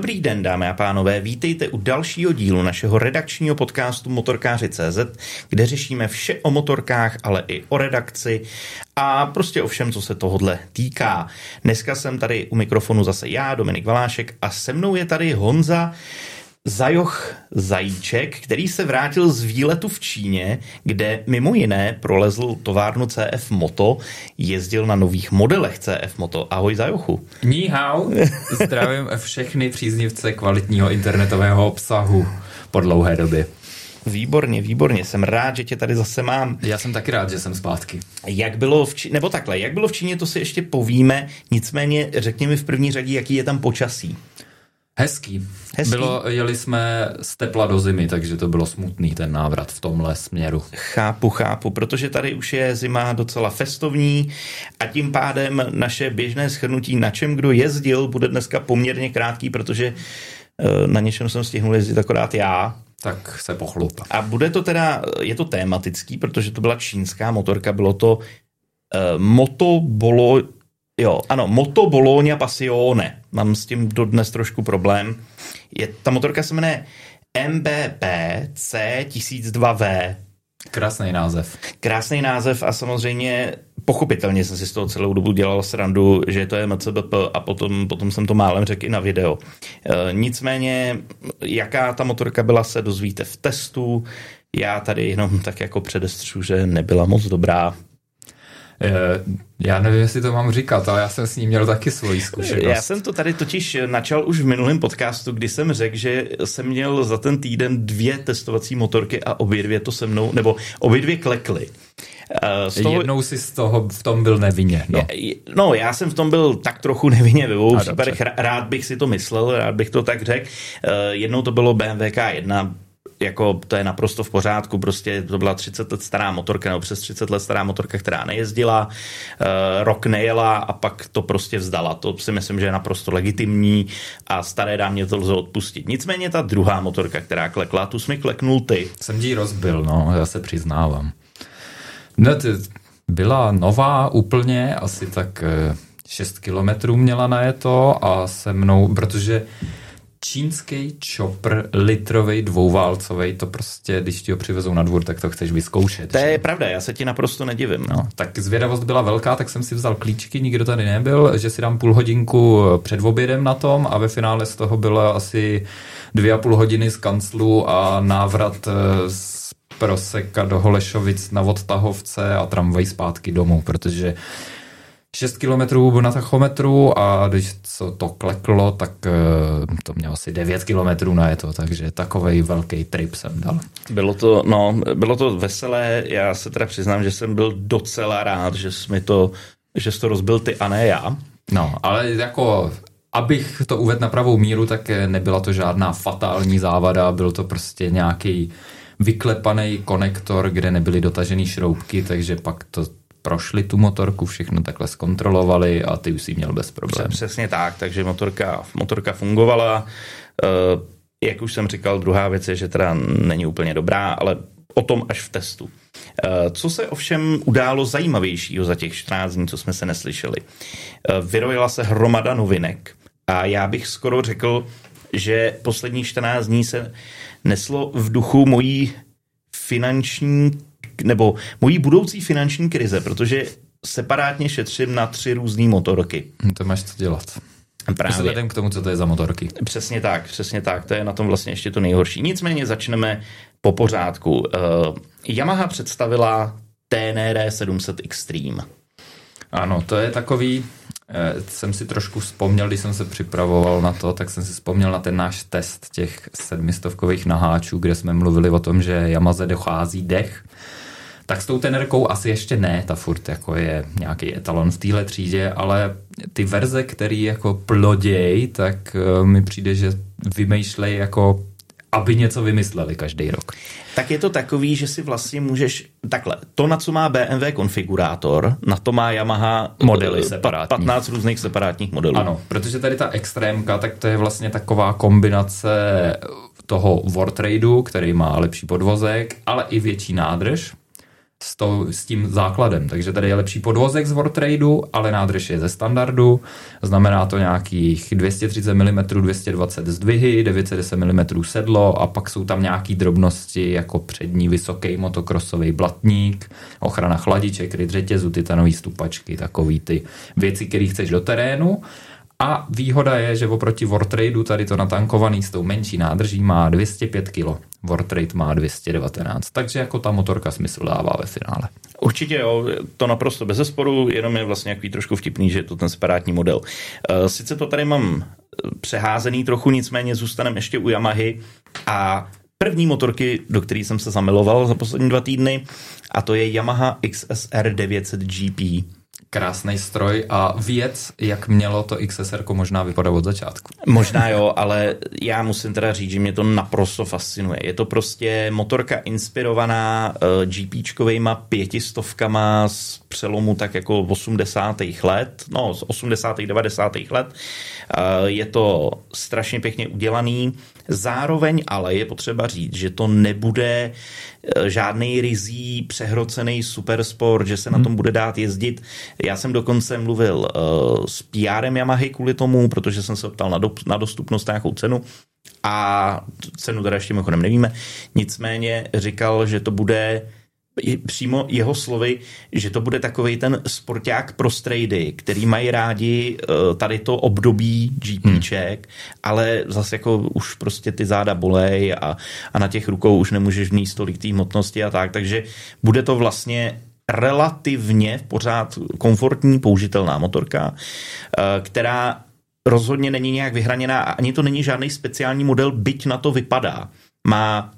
Dobrý den, dámy a pánové, vítejte u dalšího dílu našeho redakčního podcastu Motorkáři.cz, kde řešíme vše o motorkách, ale i o redakci a prostě o všem, co se tohodle týká. Dneska jsem tady u mikrofonu zase já, Dominik Valášek, a se mnou je tady Honza, Zajoch Zajíček, který se vrátil z výletu v Číně, kde mimo jiné prolezl továrnu CF Moto, jezdil na nových modelech CF Moto. Ahoj Zajochu. Ní hao, zdravím všechny příznivce kvalitního internetového obsahu po dlouhé době. Výborně, výborně. Jsem rád, že tě tady zase mám. Já jsem taky rád, že jsem zpátky. Jak bylo v Číně, nebo takhle, jak bylo v Číně, to si ještě povíme, nicméně řekni mi v první řadě, jaký je tam počasí. Hezký. Hezký. Bylo, jeli jsme z tepla do zimy, takže to bylo smutný ten návrat v tomhle směru. Chápu, chápu, protože tady už je zima docela festovní a tím pádem naše běžné schrnutí, na čem kdo jezdil, bude dneska poměrně krátký, protože eh, na něčem jsem stihnul jezdit akorát já, tak se pochlup. A bude to teda, je to tematický, protože to byla čínská motorka, bylo to uh, Moto Bolo, Jo, ano, Moto Bologna Passione. Mám s tím dodnes trošku problém. Je, ta motorka se jmenuje MBP C1002V. Krásný název. Krásný název a samozřejmě pochopitelně jsem si z toho celou dobu dělal srandu, že to je MCBP a potom, potom jsem to málem řekl i na video. E, nicméně, jaká ta motorka byla, se dozvíte v testu. Já tady jenom tak jako předestřu, že nebyla moc dobrá. Eh, já nevím, jestli to mám říkat, ale já jsem s ním měl taky svoji zkušenost. Já jsem to tady totiž načal už v minulém podcastu, kdy jsem řekl, že jsem měl za ten týden dvě testovací motorky a obě dvě to se mnou, nebo obě dvě klekly. Uh, z toho, Jednou si z toho v tom byl nevinně. No. no, já jsem v tom byl tak trochu nevinně ve obou případech. Rád bych si to myslel, rád bych to tak řekl. Uh, jednou to bylo BMW K1, jako to je naprosto v pořádku, prostě to byla 30 let stará motorka, nebo přes 30 let stará motorka, která nejezdila, uh, rok nejela a pak to prostě vzdala. To si myslím, že je naprosto legitimní a staré dámě to lze odpustit. Nicméně ta druhá motorka, která klekla, tu jsi mi kleknul ty. Jsem ji rozbil, no, já se přiznávám. No, ty byla nová úplně, asi tak 6 eh, kilometrů měla na to a se mnou, protože čínský chopper litrový dvouválcový, to prostě, když ti ho přivezou na dvůr, tak to chceš vyzkoušet. To je že? pravda, já se ti naprosto nedivím. No, tak zvědavost byla velká, tak jsem si vzal klíčky, nikdo tady nebyl, že si dám půl hodinku před obědem na tom a ve finále z toho bylo asi dvě a půl hodiny z kanclu a návrat eh, z Proseka do Holešovic na odtahovce a tramvaj zpátky domů, protože 6 kilometrů na tachometru a když to kleklo, tak eh, to mělo asi 9 kilometrů na to, takže takový velký trip jsem dal. Bylo to, no, bylo to veselé, já se teda přiznám, že jsem byl docela rád, že jsi mi to, že jsi to rozbil ty a ne já. No, ale jako abych to uvedl na pravou míru, tak nebyla to žádná fatální závada, byl to prostě nějaký vyklepaný konektor, kde nebyly dotažené šroubky, takže pak to prošli tu motorku, všechno takhle zkontrolovali a ty už si měl bez problémů. Přesně tak, takže motorka, motorka fungovala. Eh, jak už jsem říkal, druhá věc je, že teda není úplně dobrá, ale o tom až v testu. Eh, co se ovšem událo zajímavějšího za těch 14 dní, co jsme se neslyšeli? Eh, vyrojila se hromada novinek a já bych skoro řekl, že poslední 14 dní se neslo v duchu mojí finanční nebo mojí budoucí finanční krize, protože separátně šetřím na tři různé motorky. Hm, to máš co dělat. Právě. Vzhledem k tomu, co to je za motorky. Přesně tak, přesně tak. To je na tom vlastně ještě to nejhorší. Nicméně začneme po pořádku. Uh, Yamaha představila TNR 700 Extreme. Ano, to je takový, eh, jsem si trošku vzpomněl, když jsem se připravoval na to, tak jsem si vzpomněl na ten náš test těch sedmistovkových naháčů, kde jsme mluvili o tom, že Yamaze dochází dech tak s tou tenerkou asi ještě ne, ta furt jako je nějaký etalon v téhle třídě, ale ty verze, který jako ploděj, tak uh, mi přijde, že vymýšlej jako aby něco vymysleli každý rok. Tak je to takový, že si vlastně můžeš takhle, to, na co má BMW konfigurátor, na to má Yamaha modely separátní. 15 různých separátních modelů. Ano, protože tady ta extrémka, tak to je vlastně taková kombinace toho Wartradu, který má lepší podvozek, ale i větší nádrž, s, to, s tím základem. Takže tady je lepší podvozek z Wartradu, ale nádrž je ze standardu. Znamená to nějakých 230 mm, 220 zdvihy, 910 mm sedlo a pak jsou tam nějaké drobnosti jako přední vysoký motokrosový blatník, ochrana chladiček, kryt řetězu, titanový stupačky, takový ty věci, které chceš do terénu. A výhoda je, že oproti Wartradu tady to natankovaný s tou menší nádrží má 205 kg. Wartrade má 219, takže jako ta motorka smysl dává ve finále. Určitě jo, to naprosto bez zesporu, jenom je vlastně jaký trošku vtipný, že je to ten separátní model. Eh, sice to tady mám přeházený trochu, nicméně zůstaneme ještě u Yamahy a první motorky, do které jsem se zamiloval za poslední dva týdny, a to je Yamaha XSR 900 GP krásný stroj a věc, jak mělo to XSR možná vypadat od začátku. Možná jo, ale já musím teda říct, že mě to naprosto fascinuje. Je to prostě motorka inspirovaná uh, GPčkovejma pětistovkama z přelomu tak jako 80. let, no z 80. 90. let. Uh, je to strašně pěkně udělaný. Zároveň ale je potřeba říct, že to nebude eh, žádný rizí, přehrocený supersport, že se hmm. na tom bude dát jezdit. Já jsem dokonce mluvil uh, s PRem Yamahy kvůli tomu, protože jsem se ptal na, do, na dostupnost nějakou cenu a cenu teda ještě mimochodem nevíme. Nicméně říkal, že to bude přímo jeho slovy, že to bude takový ten sporták pro strejdy, který mají rádi eh, tady to období GPček, hmm. ale zase jako už prostě ty záda bolej a, a na těch rukou už nemůžeš mít tolik té hmotnosti a tak, takže bude to vlastně relativně pořád komfortní použitelná motorka, eh, která rozhodně není nějak vyhraněná a ani to není žádný speciální model, byť na to vypadá. Má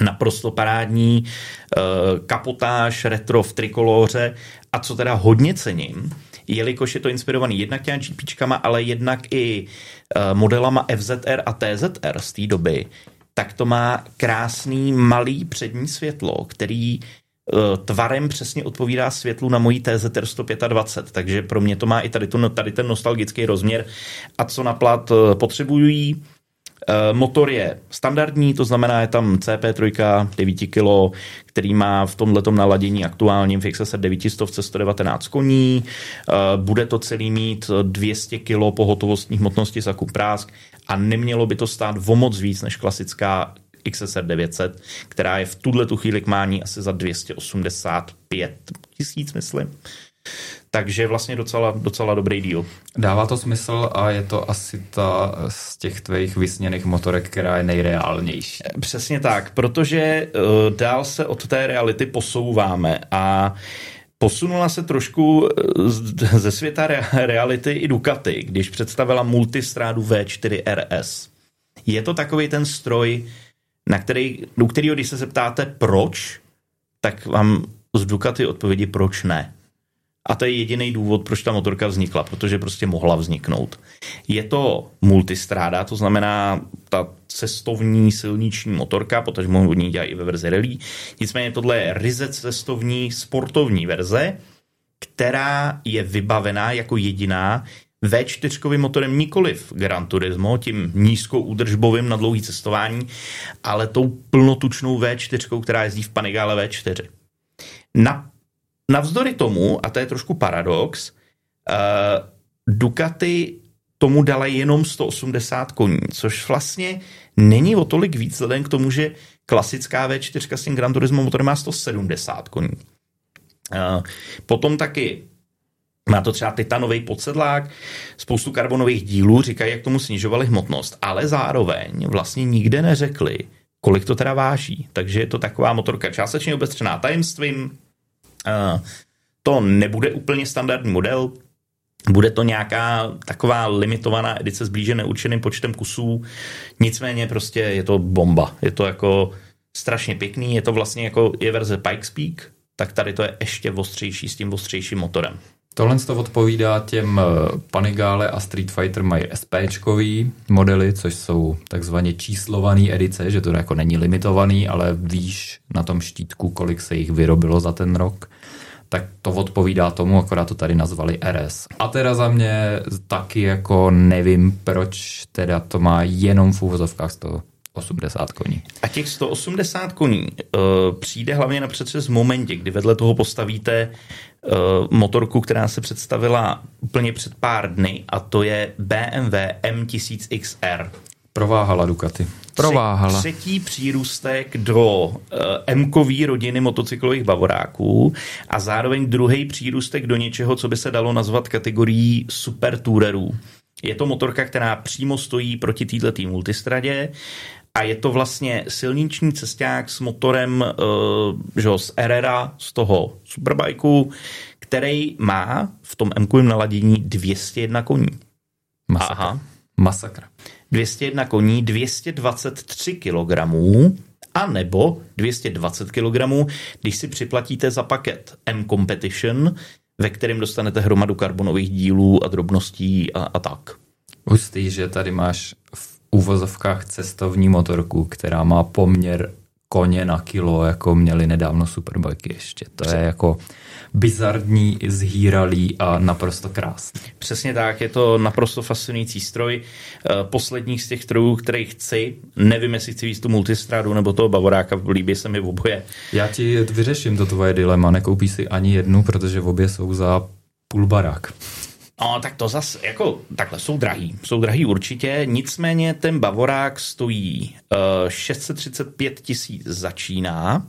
naprosto parádní uh, kapotáž retro v trikoloře a co teda hodně cením, jelikož je to inspirovaný jednak těmi GPčkama, ale jednak i uh, modelama FZR a TZR z té doby, tak to má krásný malý přední světlo, který uh, tvarem přesně odpovídá světlu na mojí TZR 125, takže pro mě to má i tady, to, tady ten nostalgický rozměr. A co na plat potřebují, Eh, motor je standardní, to znamená, je tam CP3 9 kg, který má v tomhle naladění aktuálním v XSR 900 119 koní. Eh, bude to celý mít 200 kg pohotovostních hmotnosti za prásk a nemělo by to stát o moc víc než klasická XSR 900, která je v tuhle tu chvíli k mání asi za 285 tisíc, myslím takže vlastně docela, docela dobrý díl. Dává to smysl a je to asi ta z těch tvých vysněných motorek, která je nejreálnější. Přesně tak, protože uh, dál se od té reality posouváme a Posunula se trošku eh, ze světa reality i Ducati, když představila multistrádu V4 RS. Je to takový ten stroj, na který, u kterého, když se zeptáte proč, tak vám z Ducati odpovědi proč ne. A to je jediný důvod, proč ta motorka vznikla, protože prostě mohla vzniknout. Je to multistráda, to znamená ta cestovní silniční motorka, protože od ní dělají i ve verzi rally. Nicméně tohle je ryze cestovní sportovní verze, která je vybavená jako jediná V4 motorem nikoliv Gran Turismo, tím nízkou údržbovým na dlouhý cestování, ale tou plnotučnou V4, která jezdí v Panigale V4. Na Navzdory tomu, a to je trošku paradox, uh, Ducati tomu dala jenom 180 koní, což vlastně není o tolik víc, vzhledem k tomu, že klasická V4 s tím Gran Turismo motorem má 170 koní. Uh, potom taky má to třeba titanový podsedlák, spoustu karbonových dílů, říkají, jak tomu snižovali hmotnost, ale zároveň vlastně nikde neřekli, kolik to teda váží. Takže je to taková motorka částečně obestřená tajemstvím, to nebude úplně standardní model, bude to nějaká taková limitovaná edice s neurčeným počtem kusů, nicméně prostě je to bomba. Je to jako strašně pěkný, je to vlastně jako je verze Pikes Peak, tak tady to je ještě ostřejší s tím ostřejším motorem. Tohle to odpovídá těm eh, Panigale a Street Fighter mají SPčkový modely, což jsou takzvaně číslované edice, že to jako není limitovaný, ale víš na tom štítku, kolik se jich vyrobilo za ten rok tak to odpovídá tomu, akorát to tady nazvali RS. A teda za mě taky jako nevím, proč teda to má jenom v úvozovkách 180 180 koní. A těch 180 koní uh, přijde hlavně na přetřes v momentě, kdy vedle toho postavíte uh, motorku, která se představila úplně před pár dny a to je BMW M1000XR. Prováhala Ducati. Prováhala. Třetí přírůstek do uh, M-kový rodiny motocyklových bavoráků a zároveň druhý přírůstek do něčeho, co by se dalo nazvat kategorií super toulerů. Je to motorka, která přímo stojí proti této multistradě a je to vlastně silniční cesták s motorem uh, že, z RRA, z toho superbajku, který má v tom m naladění 201 koní. Masakra. Aha. Masakra. 201 koní, 223 kg a nebo 220 kg, když si připlatíte za paket M Competition, ve kterém dostanete hromadu karbonových dílů a drobností a, a tak. Hustý, že tady máš v úvozovkách cestovní motorku, která má poměr koně na kilo, jako měli nedávno superbajky ještě. To je jako bizarní, zhýralý a naprosto krásný. Přesně tak, je to naprosto fascinující stroj. Eh, posledních z těch strojů, který chci, nevím, jestli chci víc tu multistrádu nebo toho Bavoráka, líbí se mi v oboje. Já ti vyřeším to tvoje dilema, nekoupí si ani jednu, protože v obě jsou za půl barák. No, tak to zase, jako, takhle, jsou drahý. Jsou drahý určitě, nicméně ten Bavorák stojí uh, 635 tisíc začíná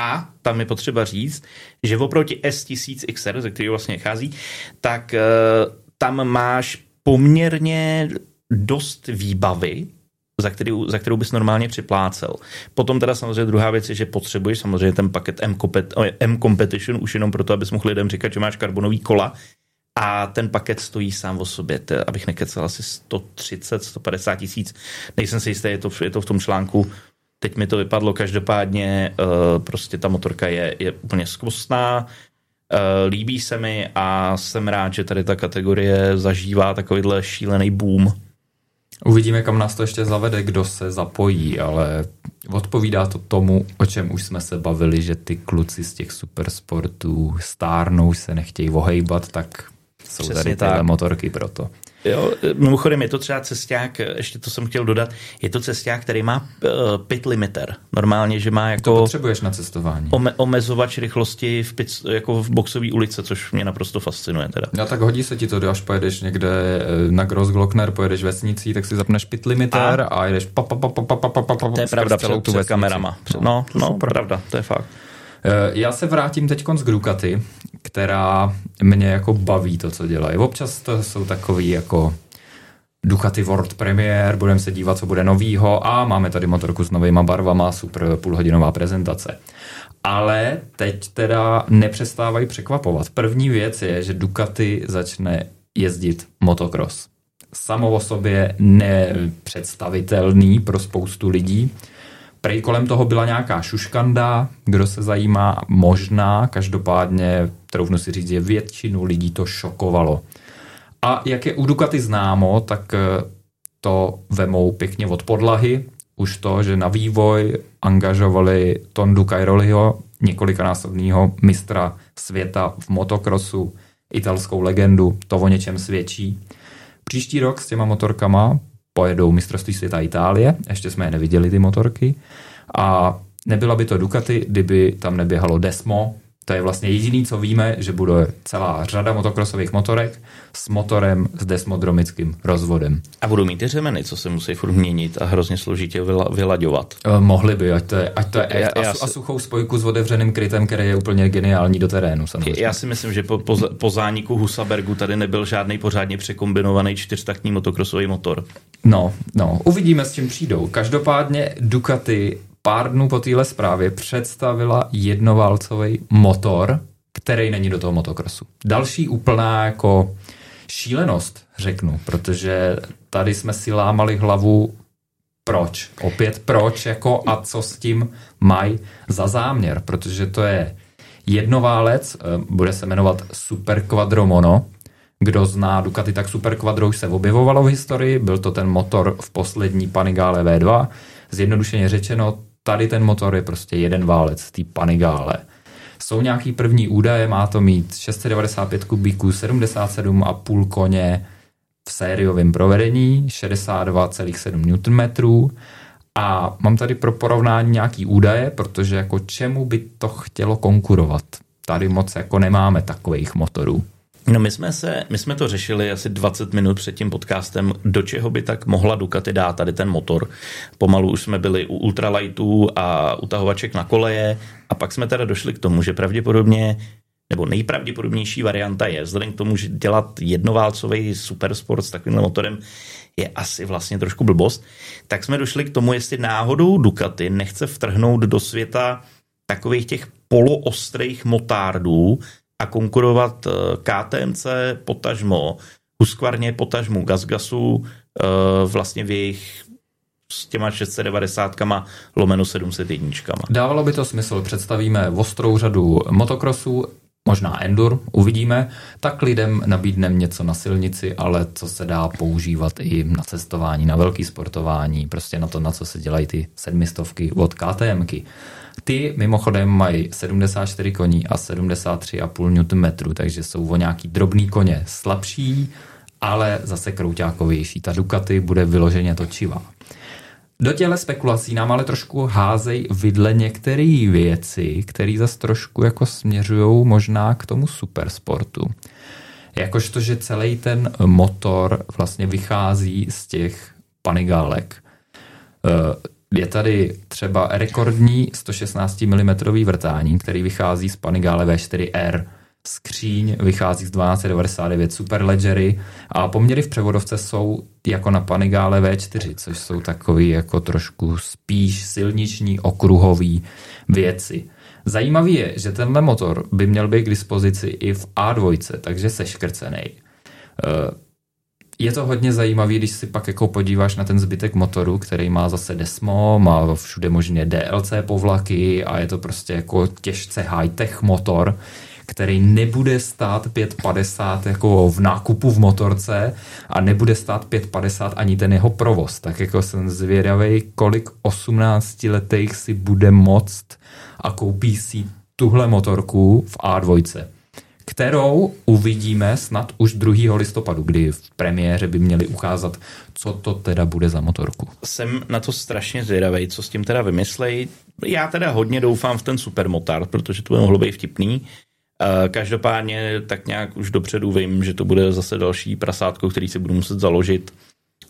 a tam je potřeba říct, že oproti S1000 XR, ze kterého vlastně chází, tak uh, tam máš poměrně dost výbavy, za kterou, za kterou bys normálně připlácel. Potom teda samozřejmě druhá věc je, že potřebuješ samozřejmě ten paket M, M Competition už jenom proto, abys mohl lidem říkat, že máš karbonový kola, a ten paket stojí sám o sobě, to, abych nekecel, asi 130, 150 tisíc. Nejsem si jistý, je to, je to v tom článku. Teď mi to vypadlo, každopádně uh, prostě ta motorka je, je úplně skvostná, uh, líbí se mi a jsem rád, že tady ta kategorie zažívá takovýhle šílený boom. Uvidíme, kam nás to ještě zavede, kdo se zapojí, ale odpovídá to tomu, o čem už jsme se bavili, že ty kluci z těch supersportů stárnou, se nechtějí ohejbat, tak jsou Přesně tady tyhle motorky proto. Jo, mimochodem je to třeba cesták, ještě to jsem chtěl dodat, je to cesták, který má uh, pit limiter. Normálně, že má jako... To potřebuješ na cestování. Ome, omezovač rychlosti v, pit, jako v boxové ulice, což mě naprosto fascinuje teda. No tak hodí se ti to, až pojedeš někde eh, na Grossglockner, pojedeš vesnicí, tak si zapneš pit limiter a, a jedeš pa, pa, pa, pa, pa, pa, pa, pa, To je pravda před, před kamerama. No, no, no pravda, to je fakt. Eh, já se vrátím teď k Ducati, která mě jako baví to, co dělají. Občas to jsou takový jako Ducati World Premiere, budeme se dívat, co bude novýho a máme tady motorku s novýma barvama, super půlhodinová prezentace. Ale teď teda nepřestávají překvapovat. První věc je, že Ducati začne jezdit motocross. Samo o sobě nepředstavitelný pro spoustu lidí. Prej kolem toho byla nějaká šuškanda, kdo se zajímá, možná, každopádně, troufnu si říct, že většinu lidí to šokovalo. A jak je u Ducati známo, tak eh, to vemou pěkně od podlahy. Už to, že na vývoj angažovali Tondu Cairoliho, několikanásobného mistra světa v motokrosu, italskou legendu, to o něčem svědčí. Příští rok s těma motorkama pojedou mistrovství světa Itálie, ještě jsme je neviděli ty motorky a nebyla by to Ducati, kdyby tam neběhalo Desmo, to je vlastně jediný, co víme, že bude celá řada motokrosových motorek s motorem s desmodromickým rozvodem. A budou mít ty řemeny, co se musí furt měnit a hrozně složitě vylaďovat. Uh, mohli by, ať to je, ať to je já, a, já a suchou spojku s otevřeným krytem, který je úplně geniální do terénu. Samozřejmě. Já si myslím, že po, po, po zániku Husabergu tady nebyl žádný pořádně překombinovaný čtyřtaktní motokrosový motor. No, no, uvidíme, s čím přijdou. Každopádně Ducati pár dnů po téhle zprávě představila jednoválcový motor, který není do toho motokrosu. Další úplná jako šílenost, řeknu, protože tady jsme si lámali hlavu proč. Opět proč, jako a co s tím mají za záměr, protože to je jednoválec, eh, bude se jmenovat Super Quadro Mono, kdo zná Ducati, tak Super Quadro už se objevovalo v historii, byl to ten motor v poslední Panigale V2. Zjednodušeně řečeno, tady ten motor je prostě jeden válec, tý Panigale. Jsou nějaký první údaje, má to mít 695 kubíků, 77,5 koně v sériovém provedení, 62,7 Nm A mám tady pro porovnání nějaký údaje, protože jako čemu by to chtělo konkurovat? Tady moc jako nemáme takových motorů. No my jsme, se, my jsme to řešili asi 20 minut před tím podcastem, do čeho by tak mohla Ducati dát tady ten motor. Pomalu už jsme byli u ultralightů a utahovaček na koleje a pak jsme teda došli k tomu, že pravděpodobně nebo nejpravděpodobnější varianta je, vzhledem k tomu, že dělat jednoválcový supersport s takovým motorem je asi vlastně trošku blbost, tak jsme došli k tomu, jestli náhodou Ducati nechce vtrhnout do světa takových těch poloostrých motárdů a konkurovat eh, KTMC potažmo, Husqvarně potažmu Gazgasu eh, vlastně v jejich s těma 690 lomeno 701. Dávalo by to smysl, představíme ostrou řadu motokrosů, možná Endur, uvidíme, tak lidem nabídneme něco na silnici, ale co se dá používat i na cestování, na velký sportování, prostě na to, na co se dělají ty sedmistovky od KTMky. Ty mimochodem mají 74 koní a 73,5 Nm, takže jsou o nějaký drobný koně slabší, ale zase krouťákovější. Ta Ducati bude vyloženě točivá. Do těle spekulací nám ale trošku házej vidle některé věci, které zase trošku jako směřují možná k tomu supersportu. Jakož to, že celý ten motor vlastně vychází z těch panigálek. Eh, je tady třeba rekordní 116 mm vrtání, který vychází z Panigale V4R skříň vychází z 1299 Superledgery a poměry v převodovce jsou jako na Panigale V4, což jsou takový jako trošku spíš silniční okruhový věci. Zajímavý je, že tenhle motor by měl být k dispozici i v A2, takže seškrcený. Eh, je to hodně zajímavý, když si pak jako podíváš na ten zbytek motoru, který má zase Desmo, má všude možně DLC povlaky a je to prostě jako těžce high-tech motor, který nebude stát 5,50 jako v nákupu v motorce a nebude stát 5,50 ani ten jeho provoz. Tak jako jsem zvědavý, kolik 18 letých si bude moct a koupí si tuhle motorku v A2 kterou uvidíme snad už 2. listopadu, kdy v premiéře by měli ukázat, co to teda bude za motorku. Jsem na to strašně zvědavý, co s tím teda vymyslej. Já teda hodně doufám v ten supermotard, protože to by mohlo být vtipný. Každopádně tak nějak už dopředu vím, že to bude zase další prasátko, který si budu muset založit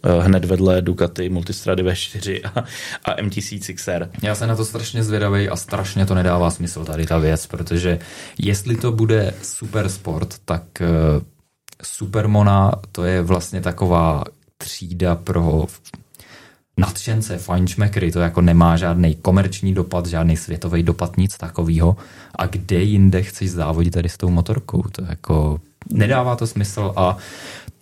eh, hned vedle Ducati Multistrady V4 a, a MT-6XR. Já se na to strašně zvědavý a strašně to nedává smysl tady ta věc, protože jestli to bude super sport, tak uh, Supermona to je vlastně taková třída pro nadšence, fajnšmekry, to jako nemá žádný komerční dopad, žádný světový dopad, nic takového. A kde jinde chceš závodit tady s tou motorkou? To jako nedává to smysl a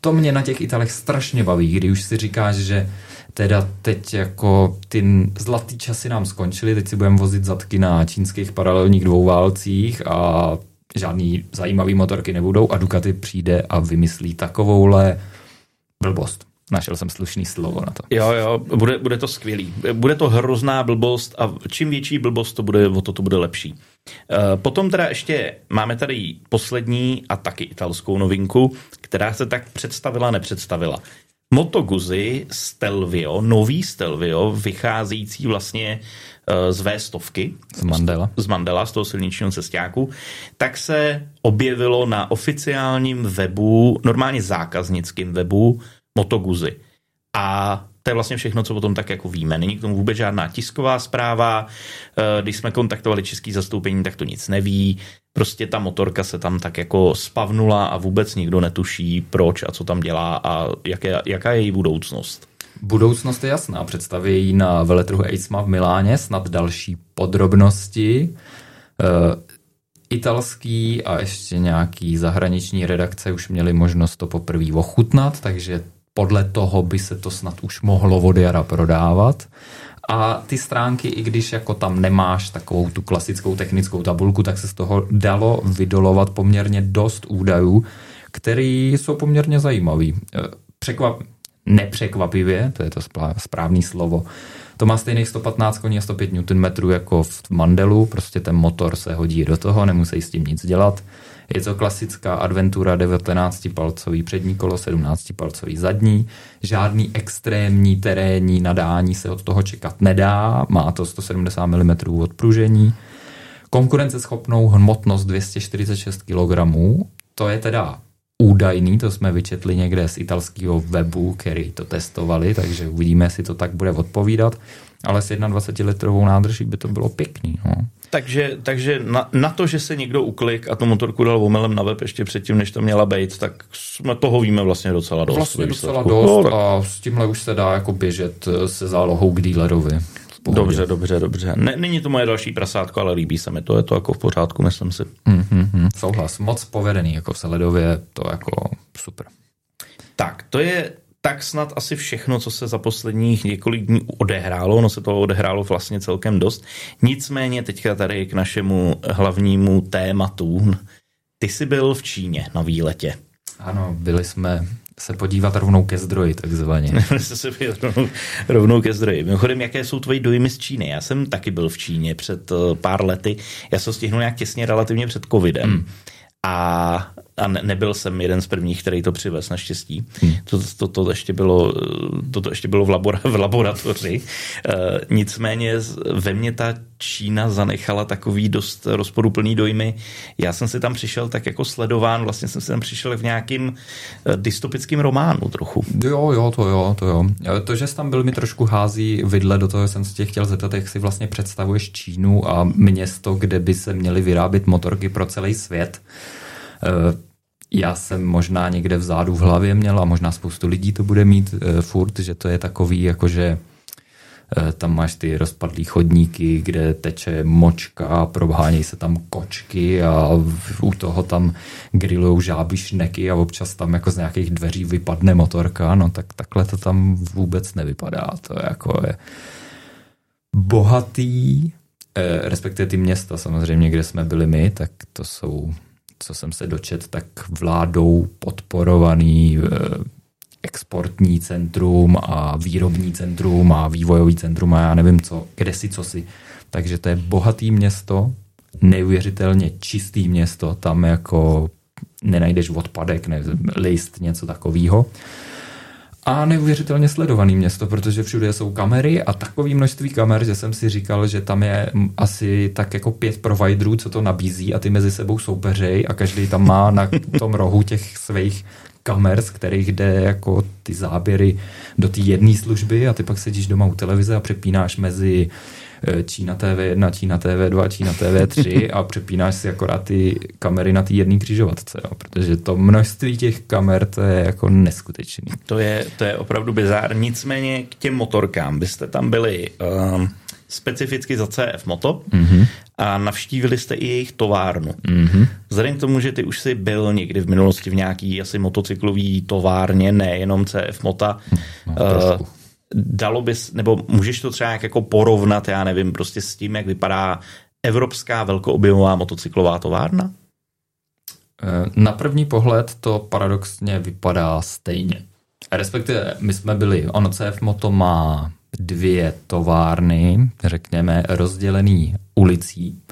to mě na těch Italech strašně baví, kdy už si říkáš, že teda teď jako ty zlatý časy nám skončily, teď si budeme vozit zadky na čínských paralelních dvouválcích a žádný zajímavý motorky nebudou a Ducati přijde a vymyslí takovouhle blbost. Našel jsem slušný slovo na to. Jo, jo, bude, bude to skvělý. Bude to hrozná blbost a čím větší blbost to bude, o to to bude lepší. Eh, potom teda ještě máme tady poslední a taky italskou novinku, která se tak představila, nepředstavila. Moto Guzzi Stelvio, nový Stelvio, vycházející vlastně eh, z V100, z Mandela. Z Mandela, z toho silničního cestáku, tak se objevilo na oficiálním webu, normálně zákaznickým webu Motoguzy. A to je vlastně všechno, co o tom tak jako víme. Není k tomu vůbec žádná tisková zpráva. Eh, když jsme kontaktovali český zastoupení, tak to nic neví. Prostě ta motorka se tam tak jako spavnula a vůbec nikdo netuší, proč a co tam dělá a jaké, jaká je její budoucnost. Budoucnost je jasná. Představí na veletrhu EICMA v Miláně snad další podrobnosti. Eh, italský a ještě nějaký zahraniční redakce už měli možnost to poprvé ochutnat, takže podle toho by se to snad už mohlo od jara prodávat. A ty stránky, i když jako tam nemáš takovou tu klasickou technickou tabulku, tak se z toho dalo vydolovat poměrně dost údajů, které jsou poměrně zajímavý. E, překvap, nepřekvapivě, to je to správné slovo, To má stejných 115 koní a 105 Nm jako v Mandelu, prostě ten motor se hodí do toho, nemusí s tím nic dělat. Je to klasická adventura 19-palcový přední kolo, 17-palcový zadní. Žádný extrémní terénní nadání se od toho čekat nedá. Má to 170 mm odpružení. Konkurenceschopnou hmotnost 246 kg. To je teda údajný, to jsme vyčetli někde z italského webu, který to testovali, takže uvidíme, jestli to tak bude odpovídat. Ale s 21-litrovou nádrží by to bylo pěkný. No. Takže, takže na, na, to, že se někdo uklik a tu motorku dal omylem na web ještě předtím, než to měla být, tak jsme toho víme vlastně docela dost. Vlastně docela dost no, a s tímhle už se dá jako běžet se zálohou k dílerovi. Dobře, dobře, dobře. Ne, není to moje další prasátko, ale líbí se mi to, je to jako v pořádku, myslím si. Mm-hmm, souhlas, moc povedený, jako v Seledově, to jako super. Tak, to je tak snad asi všechno, co se za posledních několik dní odehrálo. No se to odehrálo vlastně celkem dost. Nicméně teďka tady k našemu hlavnímu tématu. Ty jsi byl v Číně na výletě. Ano, byli jsme se podívat rovnou ke zdroji, takzvaně. se rovnou, rovnou ke zdroji. Mimochodem, jaké jsou tvoje dojmy z Číny? Já jsem taky byl v Číně před eh, pár lety. Já jsem stihnul nějak těsně relativně před covidem. Hmm. A a ne, nebyl jsem jeden z prvních, který to přivez, naštěstí. Hmm. To, to, to, ještě bylo, to, to ještě bylo v, labora, v laboratoři. E, nicméně ve mně ta Čína zanechala takový dost rozporuplný dojmy. Já jsem si tam přišel tak jako sledován, vlastně jsem si tam přišel v nějakým eh, dystopickým románu trochu. Jo, jo, to jo, to jo. To, že jsi tam byl, mi trošku hází vidle do toho, jsem se tě chtěl zeptat, jak si vlastně představuješ Čínu a město, kde by se měly vyrábět motorky pro celý svět. Eh, já jsem možná někde vzadu v hlavě měl a možná spoustu lidí to bude mít e, furt, že to je takový, jakože e, tam máš ty rozpadlý chodníky, kde teče močka, probhánějí se tam kočky a v, u toho tam grillujou žáby šneky a občas tam jako z nějakých dveří vypadne motorka, no tak takhle to tam vůbec nevypadá. To je jako je bohatý, e, respektive ty města samozřejmě, kde jsme byli my, tak to jsou co jsem se dočet, tak vládou podporovaný eh, exportní centrum a výrobní centrum a vývojový centrum a já nevím co, kde si co si. Takže to je bohatý město, neuvěřitelně čistý město, tam jako nenajdeš odpadek, ne, list, něco takového a neuvěřitelně sledovaný město, protože všude jsou kamery a takové množství kamer, že jsem si říkal, že tam je asi tak jako pět providerů, co to nabízí a ty mezi sebou soupeřej a každý tam má na tom rohu těch svých kamer, z kterých jde jako ty záběry do té jedné služby a ty pak sedíš doma u televize a přepínáš mezi Eh, Čína TV1, Čína TV2, Čína TV3 a přepínáš si akorát ty kamery na té jedné křižovatce, jo, protože to množství těch kamer to je jako neskutečný. To je, to je opravdu bizár. Nicméně k těm motorkám byste tam byli um, specificky za CF Moto mm-hmm. a navštívili jste i jejich továrnu. Mm-hmm. Vzhledem k tomu, že ty už si byl někdy v minulosti v nějaký asi motocyklový továrně, nejenom CF Mota, no, uh, dalo bys, nebo můžeš to třeba jako porovnat, já nevím, prostě s tím, jak vypadá evropská velkoobjemová motocyklová továrna? Eh, na první pohled to paradoxně vypadá stejně. Respektive my jsme byli, ono CF Moto má dvě továrny, řekněme, rozdělený ulicí.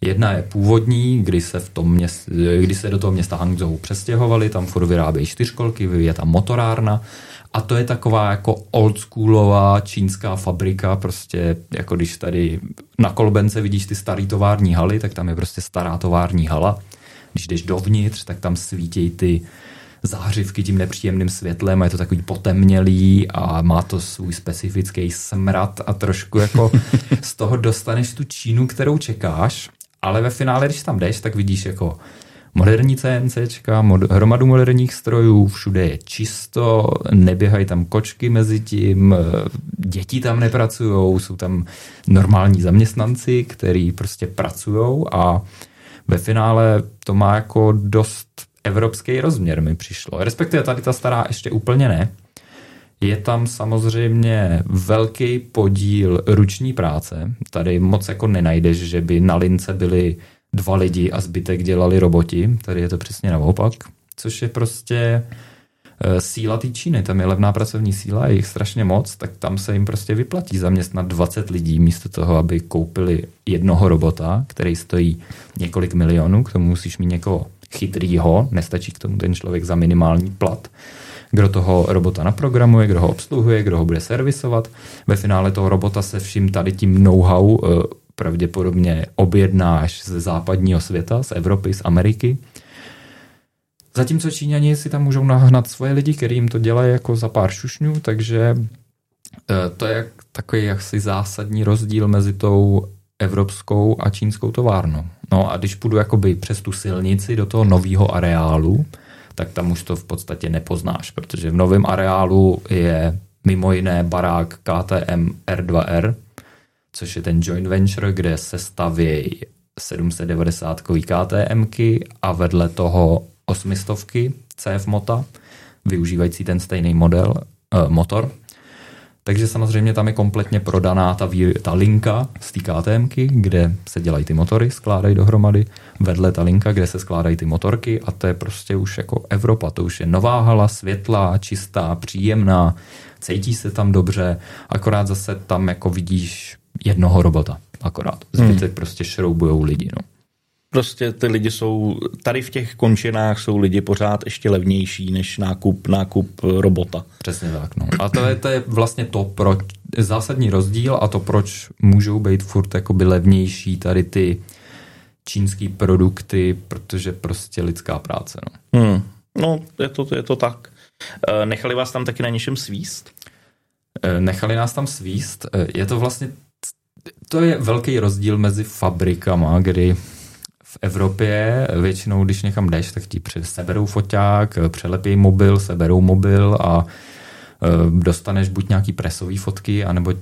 Jedna je původní, kdy se, v tom měst, kdy se do toho města Hangzhou přestěhovali, tam furt vyrábějí čtyřkolky, je tam motorárna a to je taková jako oldschoolová čínská fabrika, prostě jako když tady na Kolbence vidíš ty starý tovární haly, tak tam je prostě stará tovární hala. Když jdeš dovnitř, tak tam svítí ty zářivky tím nepříjemným světlem a je to takový potemnělý a má to svůj specifický smrad a trošku jako z toho dostaneš tu Čínu, kterou čekáš, ale ve finále, když tam jdeš, tak vidíš jako moderní CNC, mod, hromadu moderních strojů, všude je čisto, neběhají tam kočky mezi tím, děti tam nepracují, jsou tam normální zaměstnanci, kteří prostě pracují a ve finále to má jako dost evropský rozměr mi přišlo. Respektive tady ta stará ještě úplně ne. Je tam samozřejmě velký podíl ruční práce. Tady moc jako nenajdeš, že by na lince byly dva lidi a zbytek dělali roboti. Tady je to přesně naopak, což je prostě Eh, síla té Číny, tam je levná pracovní síla, je jich strašně moc, tak tam se jim prostě vyplatí zaměstnat 20 lidí místo toho, aby koupili jednoho robota, který stojí několik milionů, k tomu musíš mít někoho chytrýho, nestačí k tomu ten člověk za minimální plat, kdo toho robota naprogramuje, kdo ho obsluhuje, kdo ho bude servisovat. Ve finále toho robota se vším tady tím know-how eh, pravděpodobně objednáš ze západního světa, z Evropy, z Ameriky Zatímco Číňani si tam můžou nahnat svoje lidi, který jim to dělají jako za pár šušňů, takže eh, to je takový jaksi zásadní rozdíl mezi tou evropskou a čínskou továrnou. No a když půjdu jakoby přes tu silnici do toho nového areálu, tak tam už to v podstatě nepoznáš, protože v novém areálu je mimo jiné barák KTM R2R, což je ten joint venture, kde se stavějí 790 KTMky a vedle toho osmistovky CF Mota, využívající ten stejný model, uh, motor. Takže samozřejmě tam je kompletně prodaná ta, vý, ta linka z té KTMky, kde se dělají ty motory, skládají dohromady, vedle ta linka, kde se skládají ty motorky a to je prostě už jako Evropa, to už je nová hala, světlá, čistá, příjemná, cítí se tam dobře, akorát zase tam jako vidíš jednoho robota, akorát. Zbytek hmm. prostě šroubujou lidi, no prostě ty lidi jsou, tady v těch končinách jsou lidi pořád ještě levnější než nákup, nákup robota. Přesně tak. No. A to je, to je vlastně to, proč, zásadní rozdíl a to, proč můžou být furt jakoby levnější tady ty čínský produkty, protože prostě lidská práce. No, hmm. no je, to, je to tak. Eh, nechali vás tam taky na něčem svíst? Eh, nechali nás tam svíst. Eh, je to vlastně to je velký rozdíl mezi fabrikama, kdy v Evropě většinou, když někam jdeš, tak ti seberou foťák, přelepí mobil, seberou mobil a e, dostaneš buď nějaký presový fotky, anebo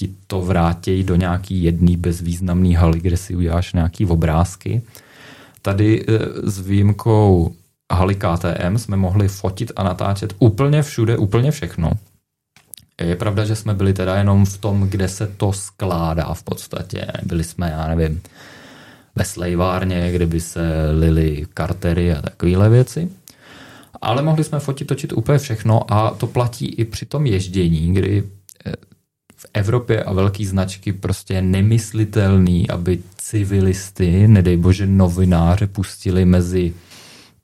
ti to vrátí do nějaký jedný bezvýznamný haly, kde si uděláš nějaký obrázky. Tady e, s výjimkou haly KTM jsme mohli fotit a natáčet úplně všude, úplně všechno. Je pravda, že jsme byli teda jenom v tom, kde se to skládá v podstatě. Byli jsme, já nevím, ve slejvárně, kde by se lily kartery a takovéhle věci. Ale mohli jsme fotit, točit úplně všechno a to platí i při tom ježdění, kdy eh, v Evropě a velké značky prostě je nemyslitelný, aby civilisty, nedej bože novináře, pustili mezi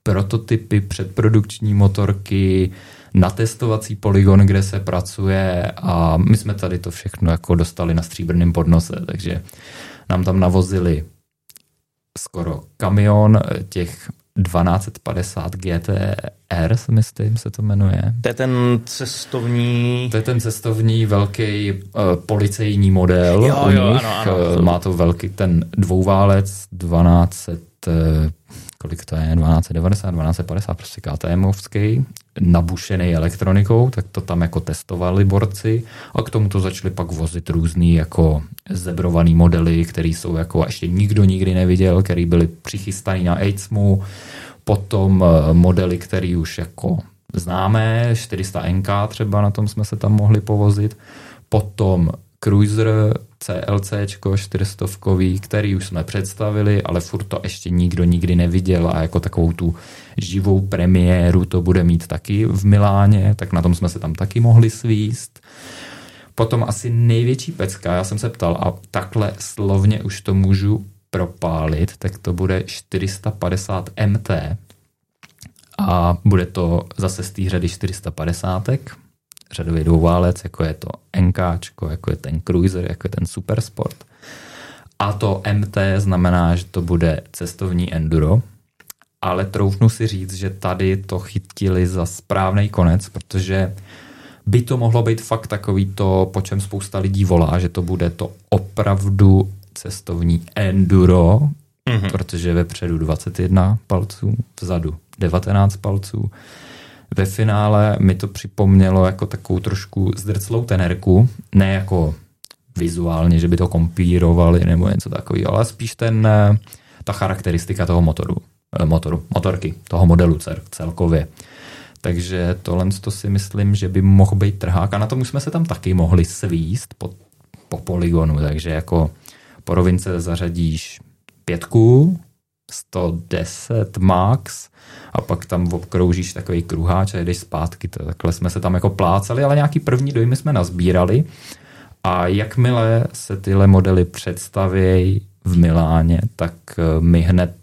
prototypy, předprodukční motorky, na testovací poligon, kde se pracuje a my jsme tady to všechno jako dostali na stříbrném podnose, takže nám tam navozili skoro kamion eh, těch 1250 GTR, myslím, se to jmenuje. To je ten cestovní... To je ten cestovní velký uh, policejní model jo, u jo, nich. Ano, ano. Uh, má to velký ten dvouválec 1200 uh, kolik to je, 1290, 1250, prostě KTMovský, nabušený elektronikou, tak to tam jako testovali borci a k tomu to začali pak vozit různý jako zebrovaný modely, které jsou jako ještě nikdo nikdy neviděl, který byly přichystaný na AIDSMu, potom eh, modely, které už jako známe, 400 NK třeba, na tom jsme se tam mohli povozit, potom Cruiser CLC 400, který už jsme představili, ale furt to ještě nikdo nikdy neviděl a jako takovou tu živou premiéru to bude mít taky v Miláně, tak na tom jsme se tam taky mohli svíst. Potom asi největší pecka, já jsem se ptal a takhle slovně už to můžu propálit, tak to bude 450 MT a bude to zase z té řady 450 řadový dvouválec, jako je to NK, jako je ten Cruiser, jako je ten Supersport. A to MT znamená, že to bude cestovní enduro, ale troufnu si říct, že tady to chytili za správný konec, protože by to mohlo být fakt takový to, po čem spousta lidí volá, že to bude to opravdu cestovní enduro, mm-hmm. protože vepředu 21 palců, vzadu 19 palců ve finále mi to připomnělo jako takovou trošku zdrclou tenerku, ne jako vizuálně, že by to kompírovali nebo něco takového, ale spíš ten, eh, ta charakteristika toho motoru, eh, motoru, motorky, toho modelu celkově. Takže tohle to si myslím, že by mohl být trhák a na tom už jsme se tam taky mohli svíst po, po poligonu, takže jako po rovince zařadíš pětku, 110 max a pak tam obkroužíš takový kruháč a jdeš zpátky. Takhle jsme se tam jako plácali, ale nějaký první dojmy jsme nazbírali a jakmile se tyhle modely představějí v Miláně, tak eh, my hned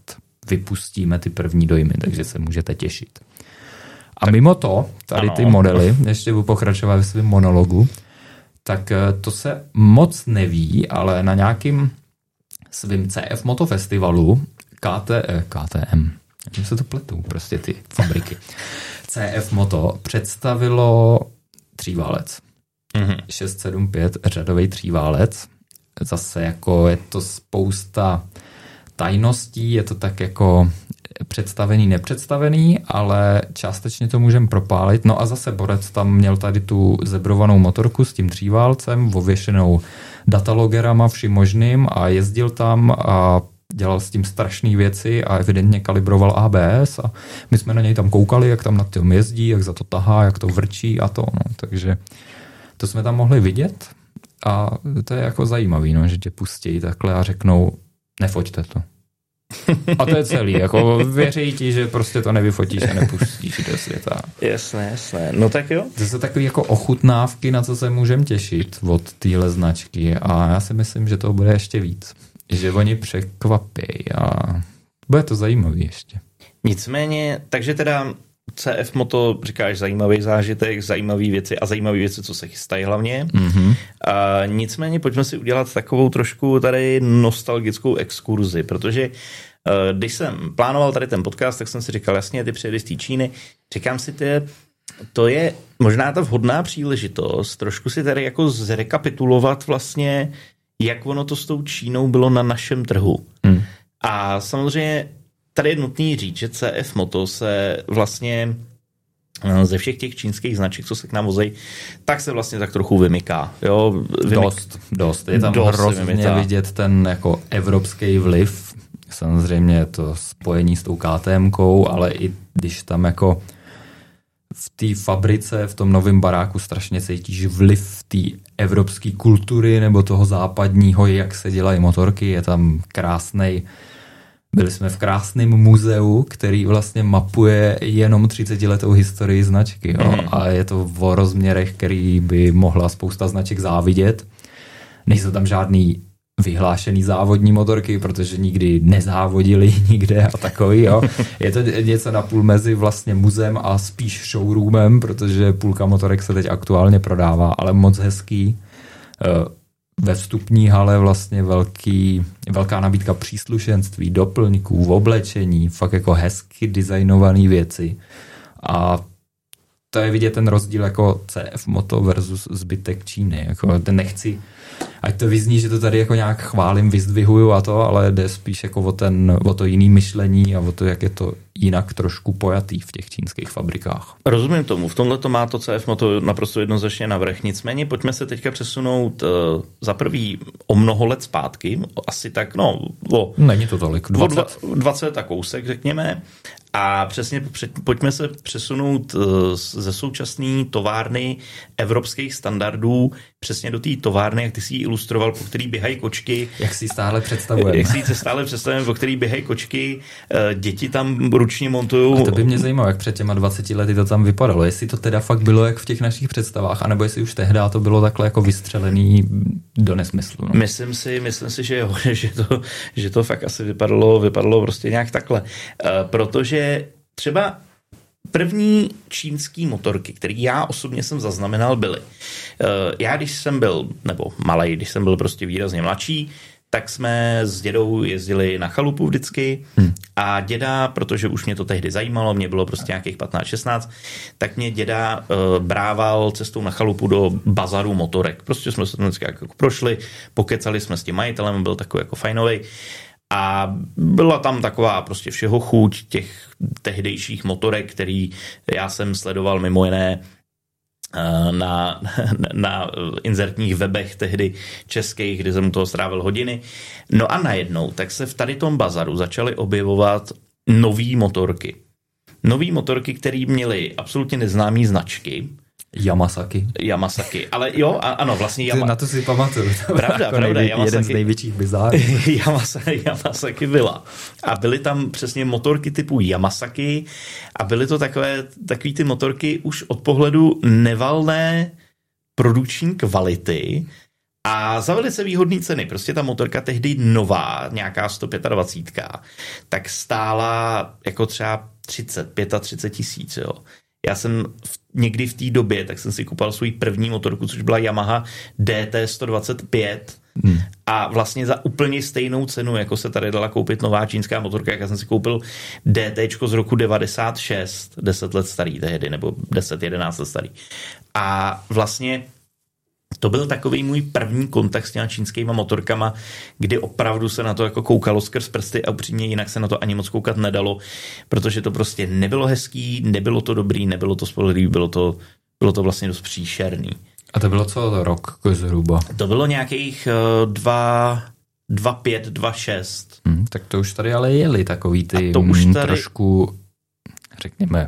vypustíme ty první dojmy, takže se můžete těšit. A mimo to, tady ty modely, ještě budu pokračovat ve svém monologu, tak eh, to se moc neví, ale na nějakým svým CF Moto Festivalu KT, eh, KTM, jak se to pletou prostě ty fabriky. CF Moto představilo tříválec. Mm-hmm. 675 řadový tříválec. Zase jako je to spousta tajností, je to tak jako představený, nepředstavený, ale částečně to můžeme propálit. No a zase Borec tam měl tady tu zebrovanou motorku s tím tříválcem, ověšenou datalogerama vším možným a jezdil tam a dělal s tím strašné věci a evidentně kalibroval ABS a my jsme na něj tam koukali, jak tam na tom jezdí, jak za to tahá, jak to vrčí a to. No. Takže to jsme tam mohli vidět a to je jako zajímavý, no, že tě pustí takhle a řeknou, nefoťte to. A to je celý, jako věří ti, že prostě to nevyfotíš a nepustíš do světa. Jasné, jasné. No tak jo. To jsou takové jako ochutnávky, na co se můžeme těšit od téhle značky a já si myslím, že to bude ještě víc. Že oni překvapí a bude to zajímavý ještě. Nicméně, takže teda CF Moto, říkáš, zajímavý zážitek, zajímavé věci a zajímavé věci, co se chystají hlavně. Mm-hmm. A nicméně pojďme si udělat takovou trošku tady nostalgickou exkurzi, protože uh, když jsem plánoval tady ten podcast, tak jsem si říkal, jasně, ty přijeli z té Číny, říkám si, ty, to je možná ta vhodná příležitost trošku si tady jako zrekapitulovat vlastně, jak ono to s tou Čínou bylo na našem trhu. Mm. A samozřejmě tady je nutný říct, že CF Moto se vlastně eh, ze všech těch čínských značek, co se k nám vozejí, tak se vlastně tak trochu vymyká. Jo? Vymyk... Dost, dost. Je tam dost hrozně vidět ten jako evropský vliv. Samozřejmě to spojení s tou ktm ale i když tam jako v té fabrice, v tom novém baráku strašně cítíš vliv té evropské kultury nebo toho západního, jak se dělají motorky. Je tam krásný byli jsme v krásném muzeu, který vlastně mapuje jenom 30 letou historii značky. Jo? Mm. A je to v rozměrech, který by mohla spousta značek závidět. Nejsou tam žádný vyhlášený závodní motorky, protože nikdy nezávodili nikde a takový, jo. Je to něco na půl mezi vlastně muzeem a spíš showroomem, protože půlka motorek se teď aktuálně prodává, ale moc hezký. Eh, ve vstupní hale vlastně velký, velká nabídka příslušenství, doplňků, oblečení, fakt jako hezky designované věci. A to je vidět ten rozdíl jako CF Moto versus zbytek Číny. Jako nechci ať to vyzní, že to tady jako nějak chválím, vyzdvihuju a to, ale jde spíš jako o, ten, o to jiný myšlení a o to, jak je to jinak trošku pojatý v těch čínských fabrikách. Rozumím tomu, v tomhle to má to CF Moto naprosto jednoznačně navrh. Nicméně pojďme se teďka přesunout uh, za prvý o mnoho let zpátky, asi tak, no, o, Není to tolik, 20. O 20 a kousek, řekněme. A přesně pojďme se přesunout eh, ze současné továrny evropských standardů přesně do té továrny, jak ty si ji ilustroval, po který běhají kočky. Jak si stále představujeme. Jak si ji stále představujeme, po který běhají kočky, eh, děti tam ručně montují. A to by mě zajímalo, jak před těma 20 lety to tam vypadalo. Jestli to teda fakt bylo jak v těch našich představách, anebo jestli už tehdy to bylo takhle jako vystřelený do nesmyslu. No. Myslím si, myslím si, že jo, že to, že to fakt asi vypadalo, vypadalo prostě nějak takhle. Uh, třeba první čínský motorky, které já osobně jsem zaznamenal, byly. Eh, já, když jsem byl, nebo malý, když jsem byl prostě výrazně mladší, tak jsme s dědou jezdili na chalupu vždycky hmm. a děda, protože už mě to tehdy zajímalo, mě bylo prostě nějakých 15-16, tak mě děda uh, brával cestou na chalupu do bazaru motorek. Prostě jsme se tam vždycky jako prošli, pokecali jsme s tím majitelem, byl takový jako fajnový. A byla tam taková prostě všeho chuť těch tehdejších motorek, který já jsem sledoval mimo jiné eh, na, na inzertních webech tehdy českých, kde jsem toho strávil hodiny. No a najednou, tak se v tady tom bazaru začaly objevovat nové motorky. Nové motorky, které měly absolutně neznámé značky, Yamasaki. Yamasaki. Ale jo, a, ano, vlastně Yama... Na to si pamatuju. To pravda, jako pravda. Nejvě, Yamasaki, jeden z největších bizárů. Yamasaki, Yamasaki byla. A byly tam přesně motorky typu Yamasaki a byly to takové, takový ty motorky už od pohledu nevalné produkční kvality, a za velice výhodné ceny, prostě ta motorka tehdy nová, nějaká 125, tak stála jako třeba 30, 35 tisíc, jo. Já jsem v, někdy v té době, tak jsem si koupil svůj první motorku, což byla Yamaha DT125 hmm. a vlastně za úplně stejnou cenu, jako se tady dala koupit nová čínská motorka, jak já jsem si koupil DT z roku 96, 10 let starý tehdy, nebo 10, 11 let starý. A vlastně to byl takový můj první kontakt s těma čínskýma motorkama, kdy opravdu se na to jako koukalo skrz prsty a upřímně jinak se na to ani moc koukat nedalo, protože to prostě nebylo hezký, nebylo to dobrý, nebylo to spolehlivý, bylo to, bylo to vlastně dost příšerný. A to bylo co rok zhruba? To bylo nějakých uh, dva, dva pět, dva šest. Hmm, tak to už tady ale jeli takový ty to už tady... trošku, řekněme,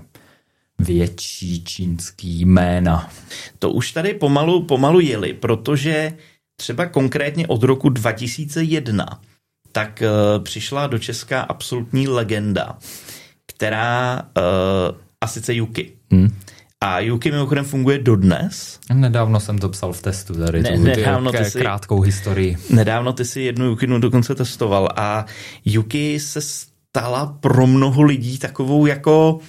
větší čínský jména. To už tady pomalu, pomalu jeli, protože třeba konkrétně od roku 2001 tak uh, přišla do Česka absolutní legenda, která, uh, a sice Yuki. Hmm. A Yuki mimochodem funguje dodnes. Nedávno jsem to psal v testu, tady ne, tu, nedávno ty si, krátkou historii. Nedávno ty si jednu Yukinu dokonce testoval a Yuki se stala pro mnoho lidí takovou jako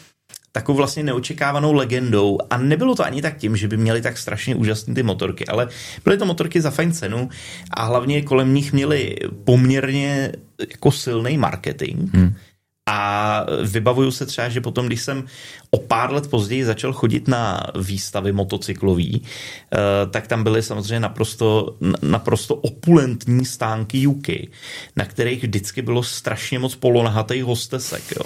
takovou vlastně neočekávanou legendou a nebylo to ani tak tím, že by měli tak strašně úžasné ty motorky, ale byly to motorky za fajn cenu a hlavně kolem nich měli poměrně jako silný marketing. Hmm. A vybavuju se třeba, že potom, když jsem o pár let později začal chodit na výstavy motocyklový, eh, tak tam byly samozřejmě naprosto, naprosto opulentní stánky Juky, na kterých vždycky bylo strašně moc polonahatých hostesek. Jo.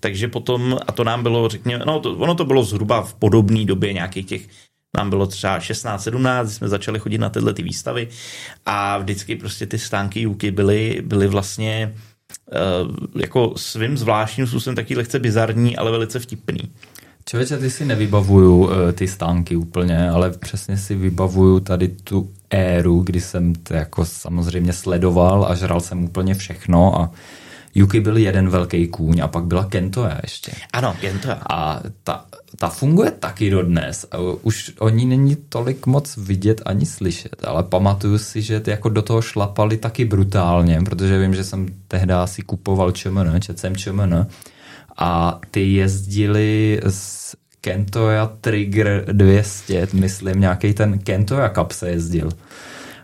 Takže potom, a to nám bylo, řekněme, no to, ono to bylo zhruba v podobné době nějakých těch nám bylo třeba 16-17, jsme začali chodit na tyhle ty výstavy a vždycky prostě ty stánky Juky byly, byly vlastně jako svým zvláštním způsobem taky lehce bizarní, ale velice vtipný. Člověče, ty si nevybavuju uh, ty stánky úplně, ale přesně si vybavuju tady tu éru, kdy jsem to jako samozřejmě sledoval a žral jsem úplně všechno a Yuki byl jeden velký kůň a pak byla Kentoja ještě. Ano, Kentoja. A ta, ta funguje taky dodnes. Už o ní není tolik moc vidět ani slyšet, ale pamatuju si, že ty jako do toho šlapali taky brutálně, protože vím, že jsem tehdy si kupoval ČMN, četl jsem ČMN a ty jezdili s Kentoja Trigger 200, myslím, nějaký ten Kentoja Cup se jezdil.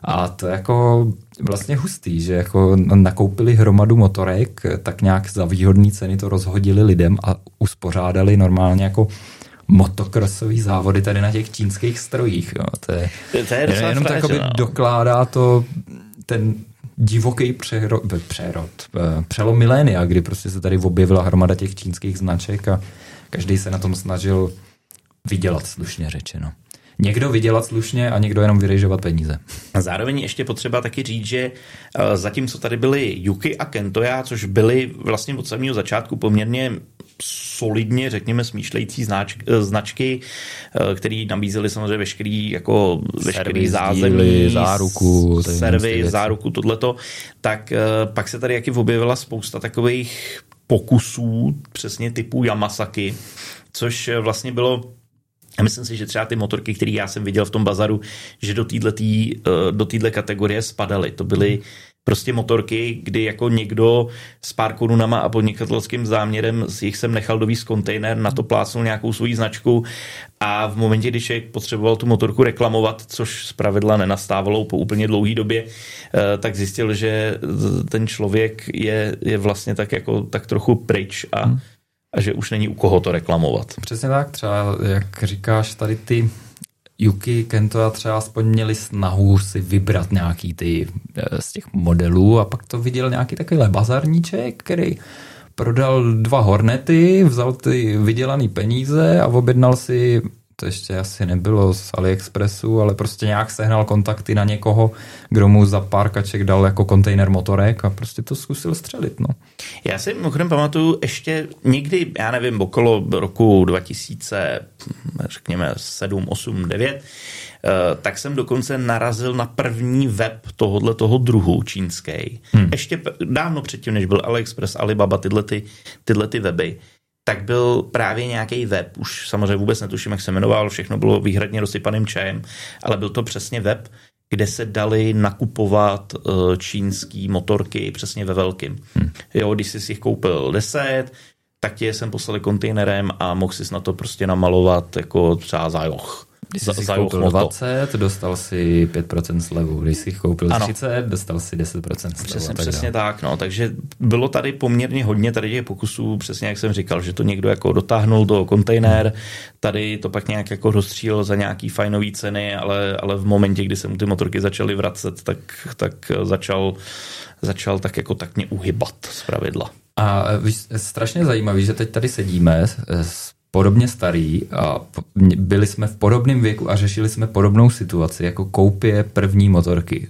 A to jako vlastně hustý, že jako nakoupili hromadu motorek, tak nějak za výhodné ceny to rozhodili lidem a uspořádali normálně jako motokrosový závody tady na těch čínských strojích. Jo. To je, to je jenom tak no. dokládá to ten divoký přerod, přerod, eh, přelom milénia, kdy prostě se tady objevila hromada těch čínských značek a každý se na tom snažil vydělat, slušně řečeno někdo vydělat slušně a někdo jenom vyrežovat peníze. A zároveň ještě potřeba taky říct, že eh, zatímco tady byly Yuki a Kentoya, což byly vlastně od samého začátku poměrně solidně, řekněme, smýšlející znač, eh, značky, eh, které nabízely samozřejmě veškerý, jako veškerý zázemí, záruku, servy, záruku, tohleto, tak pak se tady jaký objevila spousta takových pokusů, přesně typu Yamasaki, což vlastně bylo a myslím si, že třeba ty motorky, které já jsem viděl v tom bazaru, že do téhle eh, do týhle kategorie spadaly. To byly prostě motorky, kdy jako někdo s pár korunama a podnikatelským záměrem z jich jsem nechal dovíz kontejner, na to plácnul nějakou svoji značku a v momentě, když člověk potřeboval tu motorku reklamovat, což z pravidla nenastávalo po úplně dlouhé době, eh, tak zjistil, že ten člověk je, je vlastně tak jako tak trochu pryč a hmm a že už není u koho to reklamovat. Přesně tak, třeba jak říkáš, tady ty Yuki Kento a třeba aspoň měli snahu si vybrat nějaký ty eh, z těch modelů a pak to viděl nějaký takový bazarníček, který prodal dva hornety, vzal ty vydělané peníze a objednal si to ještě asi nebylo z AliExpressu, ale prostě nějak sehnal kontakty na někoho, kdo mu za pár kaček dal jako kontejner motorek a prostě to zkusil střelit. No. Já si mimochodem pamatuju ještě někdy, já nevím, okolo roku 2000, řekněme 7, 8, 9, tak jsem dokonce narazil na první web tohohle toho druhu čínský. Hmm. Ještě dávno předtím, než byl AliExpress, Alibaba, tyhle, ty, tyhle ty weby tak byl právě nějaký web, už samozřejmě vůbec netuším, jak se jmenoval, všechno bylo výhradně rozsypaným čajem, ale byl to přesně web, kde se dali nakupovat uh, čínský motorky přesně ve velkým. Hmm. Jo, když jsi si jich koupil 10, tak tě jsem poslali kontejnerem a mohl si na to prostě namalovat jako třeba zájoch. Když jsi za, koupil moto. 20, dostal si 5% slevu. Když jsi koupil ano. 30, dostal si 10% slevu. Přesně, tak, přesně tak. No. Takže bylo tady poměrně hodně tady těch pokusů, přesně jak jsem říkal, že to někdo jako dotáhnul do kontejner, tady to pak nějak jako rozstřílil za nějaký fajnový ceny, ale, ale v momentě, kdy se mu ty motorky začaly vracet, tak, tak začal, začal tak jako tak mě uhybat z pravidla. A strašně zajímavý, že teď tady sedíme s podobně starý a byli jsme v podobném věku a řešili jsme podobnou situaci jako koupě první motorky.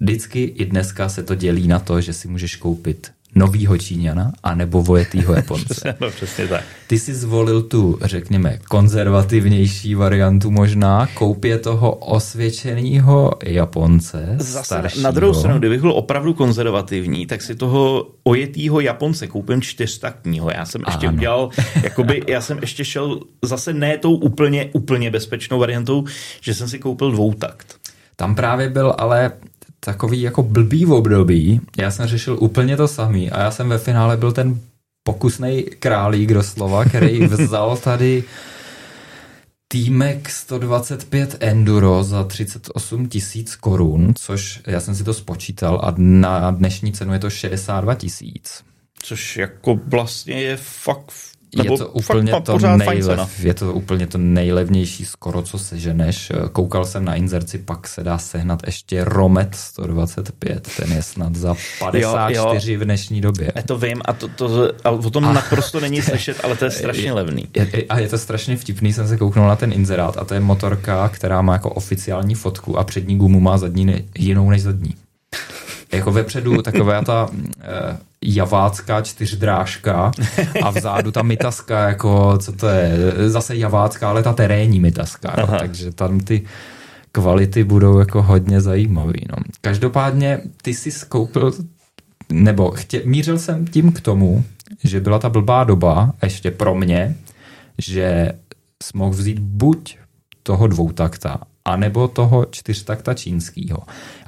Vždycky i dneska se to dělí na to, že si můžeš koupit novýho Číňana a nebo vojetýho Japonce. no, přesně tak. Ty jsi zvolil tu, řekněme, konzervativnější variantu možná, koupě toho osvědčeného Japonce, Zase staršího. Na druhou stranu, kdybych byl opravdu konzervativní, tak si toho ojetýho Japonce koupím čtyřtaktního. Já jsem ještě ano. udělal, jakoby, já jsem ještě šel zase ne tou úplně, úplně bezpečnou variantou, že jsem si koupil dvoutakt. Tam právě byl ale takový jako blbý v období. Já jsem řešil úplně to samý a já jsem ve finále byl ten pokusný králík doslova, který vzal tady týmek 125 Enduro za 38 tisíc korun, což já jsem si to spočítal a na dnešní cenu je to 62 tisíc. Což jako vlastně je fakt je to úplně to, nejlev, je to úplně to nejlevnější skoro, co seženeš. Koukal jsem na inzerci, pak se dá sehnat ještě Romet 125, ten je snad za 54 jo, jo. v dnešní době. Já to vím a, to, to, a o tom a, naprosto není slyšet, ale to je strašně levný. Je, a je to strašně vtipný, jsem se kouknul na ten inzerát a to je motorka, která má jako oficiální fotku a přední gumu má zadní jinou než zadní. Jako vepředu taková ta eh, javácká čtyřdrážka a vzadu ta mitaska, jako co to je, zase javácká, ale ta terénní mitaska, no, takže tam ty kvality budou jako hodně zajímavý. No. Každopádně ty si skoupil, nebo chtě, mířil jsem tím k tomu, že byla ta blbá doba, ještě pro mě, že jsi mohl vzít buď toho dvoutakta, anebo toho čtyřtakta čínského.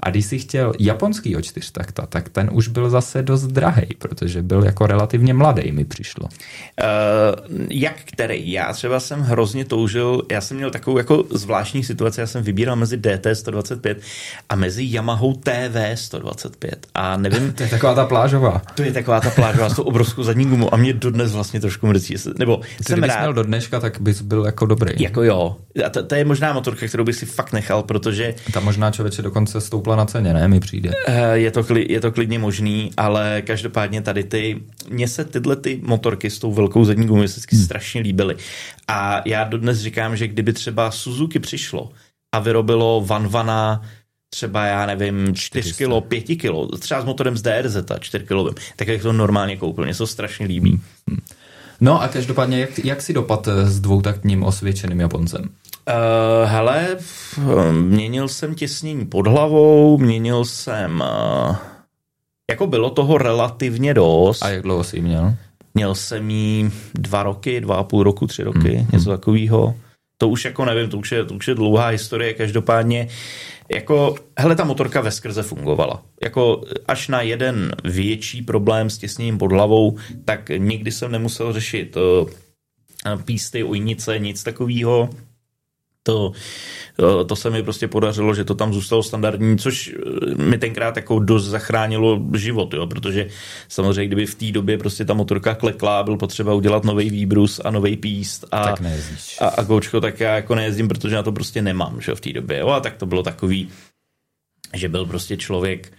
A když si chtěl japonskýho čtyřtakta, tak ten už byl zase dost drahý, protože byl jako relativně mladý, mi přišlo. Uh, jak který? Já třeba jsem hrozně toužil, já jsem měl takovou jako zvláštní situaci, já jsem vybíral mezi DT 125 a mezi Yamaha TV 125 a nevím... to je taková ta plážová. To je taková ta plážová s tou obrovskou zadní gumu a mě dodnes vlastně trošku mrzí. Nebo Ty jsem rád. měl do dneška, tak bys byl jako dobrý. Jako jo. A to, to, je možná motorka, kterou bych si fakt nechal, protože... Ta možná člověče dokonce stoupla na ceně, ne? Mi přijde. Eh, je to, je to klidně možný, ale každopádně tady ty, mně se tyhle ty motorky s tou velkou zadní gumou se hmm. strašně líbily. A já dodnes říkám, že kdyby třeba Suzuki přišlo a vyrobilo Vanvana třeba, já nevím, 4 kilo, 5 kilo, třeba s motorem z DRZ, 4 kg, tak bych to normálně koupil. Mně se to strašně líbí. Hmm. hmm. No a každopádně, jak, jak si dopad s dvoutaktním osvědčeným Japoncem? Uh, hele, měnil jsem těsnění pod hlavou, měnil jsem... Uh, jako bylo toho relativně dost. A jak dlouho jsi měl? Měl jsem jí dva roky, dva a půl roku, tři roky, hmm. něco takového. To už jako nevím, to už, je, to už je dlouhá historie, každopádně jako, hele, ta motorka ve skrze fungovala. Jako až na jeden větší problém s těsněním pod hlavou, tak nikdy jsem nemusel řešit uh, písty, ujnice, nic takového to, to se mi prostě podařilo, že to tam zůstalo standardní, což eh, mi tenkrát jako dost zachránilo život, jo, protože samozřejmě kdyby v té době prostě ta motorka klekla, byl potřeba udělat nový výbrus a nový píst a, tak a, a koučko, tak já jako nejezdím, protože na to prostě nemám, že v té době, jo, a tak to bylo takový, že byl prostě člověk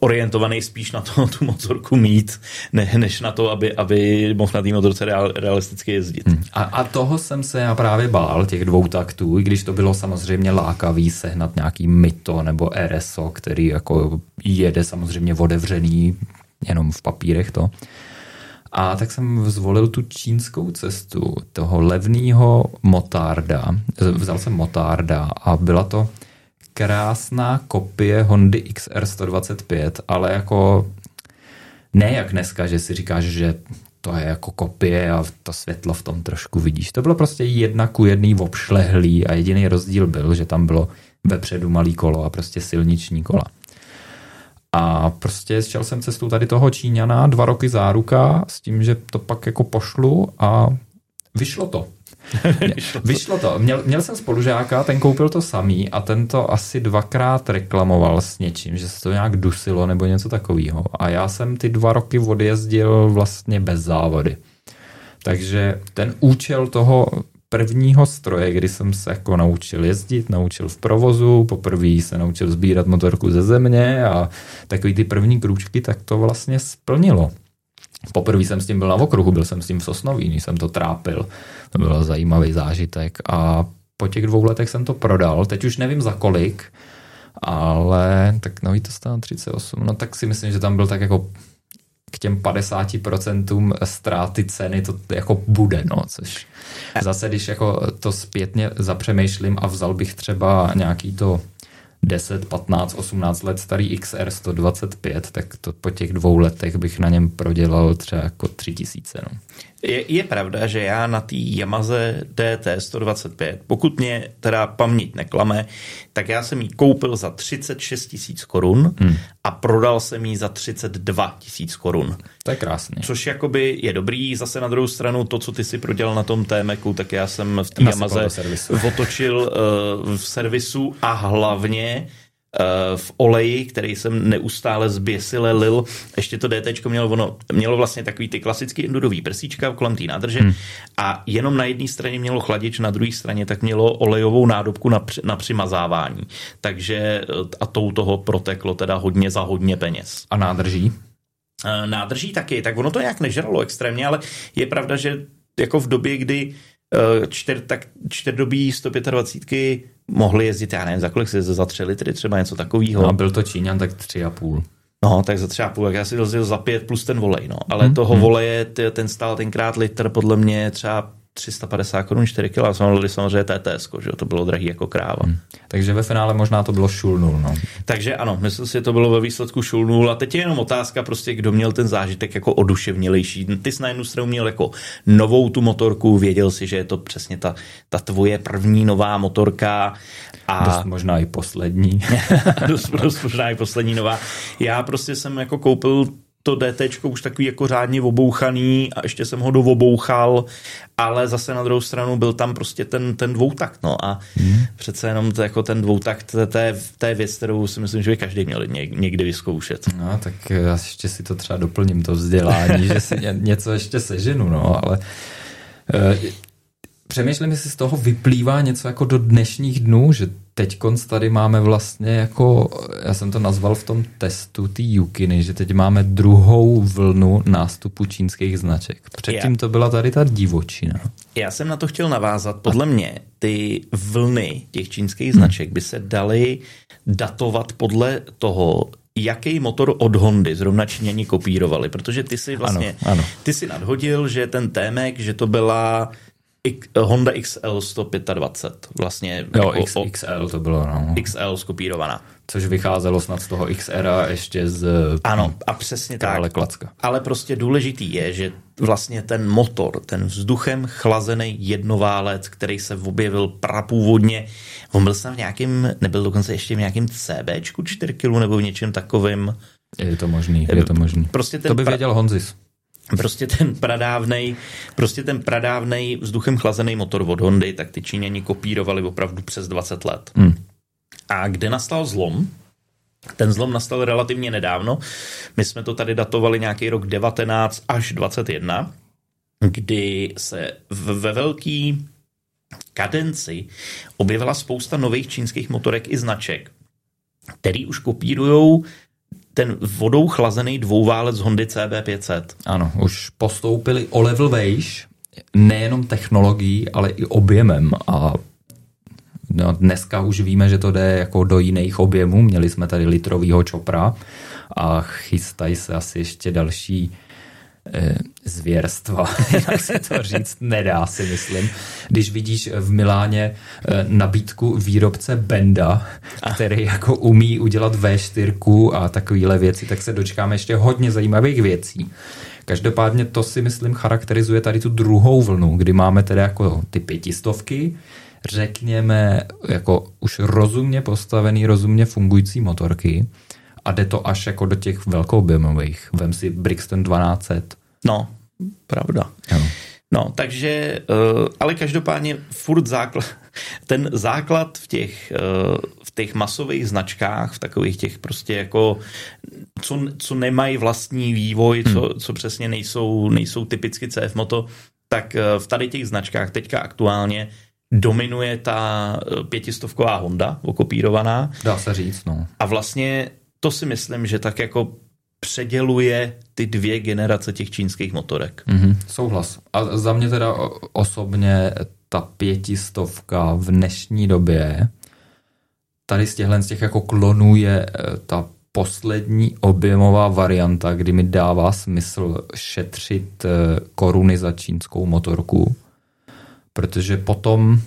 orientovaný spíš na to, tu motorku mít, ne, než na to, aby, aby mohl na té motorce real, realisticky jezdit. Hmm. A, a toho jsem se já právě bál, těch dvou taktů, i když to bylo samozřejmě lákavý sehnat nějaký Mito nebo RSO, který jako jede samozřejmě otevřený jenom v papírech to. A tak jsem zvolil tu čínskou cestu toho levného motarda. Vzal jsem motarda a byla to krásná kopie Hondy XR 125, ale jako ne jak dneska, že si říkáš, že to je jako kopie a to světlo v tom trošku vidíš. To bylo prostě jedna ku jedný obšlehlý a jediný rozdíl byl, že tam bylo vepředu malý kolo a prostě silniční kola. A prostě šel jsem cestou tady toho Číňana, dva roky záruka, s tím, že to pak jako pošlu a vyšlo to. Vyšlo to. Měl, měl jsem spolužáka, ten koupil to samý a ten to asi dvakrát reklamoval s něčím, že se to nějak dusilo nebo něco takového. A já jsem ty dva roky odjezdil vlastně bez závody. Takže ten účel toho prvního stroje, kdy jsem se jako naučil jezdit, naučil v provozu, poprvé se naučil sbírat motorku ze země a takový ty první krůčky, tak to vlastně splnilo. Poprvé jsem s tím byl na okruhu, byl jsem s tím v Sosnoví, jsem to trápil. To byl zajímavý zážitek. A po těch dvou letech jsem to prodal, teď už nevím za kolik, ale tak nový to stalo 38, no tak si myslím, že tam byl tak jako k těm 50% ztráty ceny to jako bude, no, což zase, když jako to zpětně zapřemýšlím a vzal bych třeba nějaký to 10, 15, 18 let starý XR 125, tak to po těch dvou letech bych na něm prodělal třeba jako 3000. No. Je, je pravda, že já na té Yamaze DT 125, pokud mě teda paměť neklame, tak já jsem ji koupil za 36 tisíc korun hmm. A prodal jsem ji za 32 tisíc korun. To je krásně. Což jakoby je dobrý, zase na druhou stranu to, co ty si prodělal na tom témeku, tak já jsem v té Yamaze otočil uh, v servisu a hlavně v oleji, který jsem neustále zběsile lil. Ještě to DT mělo, ono, mělo vlastně takový ty klasický endurový prsíčka kolem té nádrže hmm. a jenom na jedné straně mělo chladič, na druhé straně tak mělo olejovou nádobku na, na přimazávání. Takže eh, a tou toho proteklo teda hodně za hodně peněz. A nádrží? Eh, nádrží taky, tak ono to nějak nežralo extrémně, ale je pravda, že jako v době, kdy čtyř, tak čtyřdobí 125 mohli jezdit, já nevím, za kolik se za tři litry, třeba něco takového. No, a byl to Číňan, tak tři a půl. No, tak za tři a půl, tak já si rozjel za pět plus ten volej, no. Ale hmm. toho hmm. voleje, ten stál tenkrát litr podle mě třeba 350 korun 4 kg, a jsme samozřejmě TTS, že to bylo drahý jako kráva. Hmm. Takže ve finále možná to bylo šul nul, no. Takže ano, myslím si, že to bylo ve výsledku šul nul a teď je jenom otázka prostě, kdo měl ten zážitek jako oduševnělejší. Ty jsi na jednu stranu měl jako novou tu motorku, věděl si, že je to přesně ta, ta tvoje první nová motorka a... Dost možná i poslední. dost, dost možná i poslední nová. Já prostě jsem jako koupil to DT už takový jako řádně obouchaný a ještě jsem ho dovobouchal, ale zase na druhou stranu byl tam prostě ten, ten dvoutakt, no a hmm. přece jenom to, jako ten dvoutakt, to je, to je věc, kterou si myslím, že by každý měl někdy vyzkoušet. No, tak já ještě si to třeba doplním, to vzdělání, že si něco ještě seženu, no, ale e, přemýšlím, jestli z toho vyplývá něco jako do dnešních dnů, že teď tady máme vlastně jako, já jsem to nazval v tom testu ty Yukiny, že teď máme druhou vlnu nástupu čínských značek. Předtím to byla tady ta divočina. Já jsem na to chtěl navázat. Podle mě ty vlny těch čínských značek by se daly datovat podle toho, jaký motor od Hondy zrovna Číňani kopírovali, protože ty si vlastně, ano, ano. ty si nadhodil, že ten témek, že to byla Honda XL 125 vlastně. Jo, jako X, XL to bylo, no. XL skopírovaná. Což vycházelo snad z toho XR ještě z Ano, a přesně tak. Klacka. Ale prostě důležitý je, že vlastně ten motor, ten vzduchem chlazený jednoválec, který se objevil prapůvodně, on byl snad v nějakým, nebyl dokonce ještě v nějakým CBčku 4 kg nebo v něčem takovým. Je to možný, je to možný. Prostě ten to by věděl Honzis prostě ten pradávnej, prostě ten pradávnej vzduchem chlazený motor od Hondy, tak ty Číňani kopírovali opravdu přes 20 let. Hmm. A kde nastal zlom? Ten zlom nastal relativně nedávno. My jsme to tady datovali nějaký rok 19 až 21, kdy se ve velký kadenci objevila spousta nových čínských motorek i značek, který už kopírují ten vodou chlazený dvouválec Hondy CB500. Ano, už postoupili o level vejš, nejenom technologií, ale i objemem a no, dneska už víme, že to jde jako do jiných objemů. Měli jsme tady litrovýho čopra a chystají se asi ještě další zvěrstva, jak se to říct nedá, si myslím. Když vidíš v Miláně eh, nabídku výrobce Benda, který jako umí udělat V4 a takovéhle věci, tak se dočkáme ještě hodně zajímavých věcí. Každopádně to si myslím charakterizuje tady tu druhou vlnu, kdy máme tedy jako ty pětistovky, řekněme jako už rozumně postavený, rozumně fungující motorky, a jde to až jako do těch velkoobjemových. Vem si Brixton 1200. No, pravda. Ano. No, takže, eh, ale každopádně furt základ, ten základ v těch, eh, v těch masových značkách, v takových těch prostě jako, co, co nemají vlastní vývoj, hmm. co, co přesně nejsou, nejsou typicky CF Moto, tak eh, v tady těch značkách teďka aktuálně dominuje ta pětistovková Honda okopírovaná. Dá se říct, no. A vlastně to si myslím, že tak jako předěluje ty dvě generace těch čínských motorek. Mm-hmm, souhlas. A za mě teda osobně ta pětistovka v dnešní době tady z těchhle z těch jako klonů je eh, ta poslední objemová varianta, kdy mi dává smysl šetřit eh, koruny za čínskou motorku, protože potom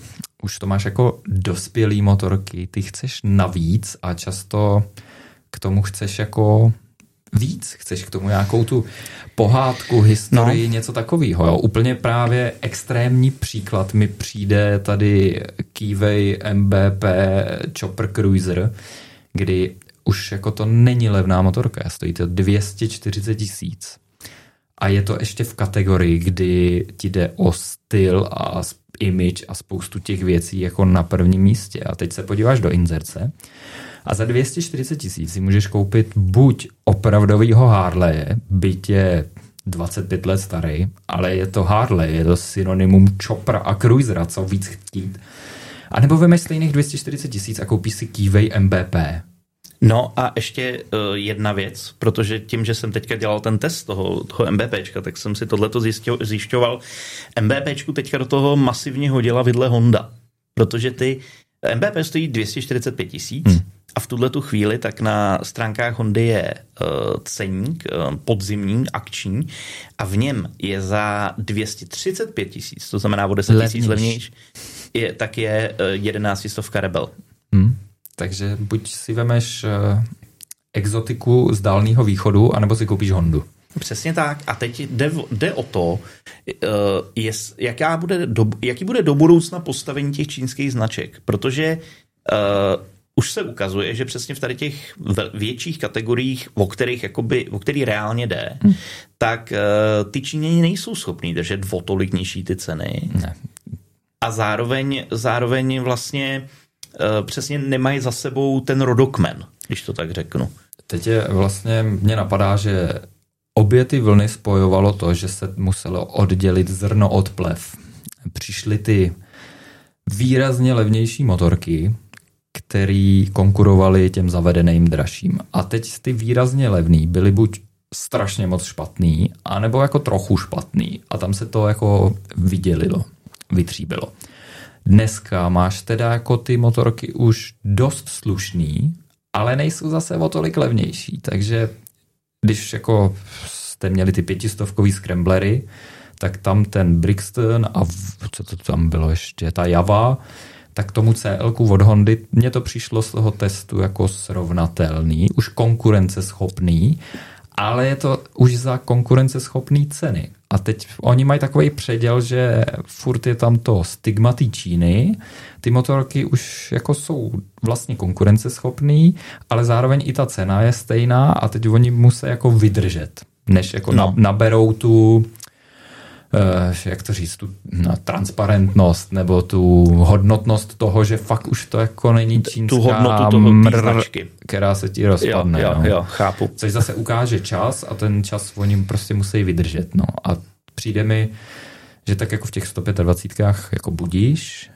už to máš jako dospělý motorky, ty chceš navíc a často k tomu chceš jako víc, chceš k tomu nějakou tu pohádku, historii, no. něco takového. Jo. Úplně právě extrémní příklad mi přijde tady Keyway MBP Chopper Cruiser, kdy už jako to není levná motorka, stojí to 240 tisíc. A je to ještě v kategorii, kdy ti jde o styl a image a spoustu těch věcí jako na prvním místě. A teď se podíváš do inzerce a za 240 tisíc si můžeš koupit buď opravdovýho Harley, byť je 25 let starý, ale je to Harley, je to synonymum Chopra a Cruisera, co víc chtít. A nebo vemeš stejných 240 tisíc a koupíš si Keyway MBP. No a ještě uh, jedna věc, protože tím, že jsem teďka dělal ten test toho, toho MBPčka, tak jsem si tohleto zjišťoval. MBPčku teďka do toho masivně hodila vidle Honda, protože ty MBP stojí 245 tisíc, hmm. A v tuhle tu chvíli tak na stránkách Hondy je uh, ceník uh, podzimní, akční a v něm je za 235 tisíc, to znamená o 10 tisíc levnější, je, tak je uh, 11 stovka Rebel. Hmm. Takže buď si vemeš uh, exotiku z dálného východu, anebo si koupíš Hondu. Přesně tak. A teď jde, jde o to, uh, jest, jaká bude do, jaký bude do budoucna postavení těch čínských značek. Protože uh, už se ukazuje, že přesně v tady těch větších kategoriích, o kterých, jakoby, o který reálně jde, hmm. tak uh, ty Číňani nejsou schopní držet o tolik nižší ty ceny. Ne. A zároveň, zároveň vlastně uh, přesně nemají za sebou ten rodokmen, když to tak řeknu. Teď je vlastně, mě napadá, že obě ty vlny spojovalo to, že se muselo oddělit zrno od plev. Přišly ty výrazně levnější motorky, který konkurovali těm zavedeným dražším. A teď ty výrazně levný byly buď strašně moc špatný, anebo jako trochu špatný. A tam se to jako vydělilo, vytříbilo. Dneska máš teda jako ty motorky už dost slušný, ale nejsou zase o tolik levnější. Takže když jako jste měli ty pětistovkový scramblery, tak tam ten Brixton a co to tam bylo ještě, ta Java, tak tomu CL od Hondy mně to přišlo z toho testu jako srovnatelný, už konkurenceschopný, ale je to už za konkurenceschopný ceny. A teď oni mají takový předěl, že furt je tam to stigma Číny, ty motorky už jako jsou vlastně konkurenceschopný, ale zároveň i ta cena je stejná a teď oni musí jako vydržet, než jako no. naberou tu jak to říct, tu no, transparentnost nebo tu hodnotnost toho, že fakt už to jako není čínská tu hodnotu toho mr, značky. která se ti rozpadne. Jo, jo, no. jo, chápu. Což zase ukáže čas a ten čas oni prostě musí vydržet. No. A přijde mi, že tak jako v těch 125 jako budíš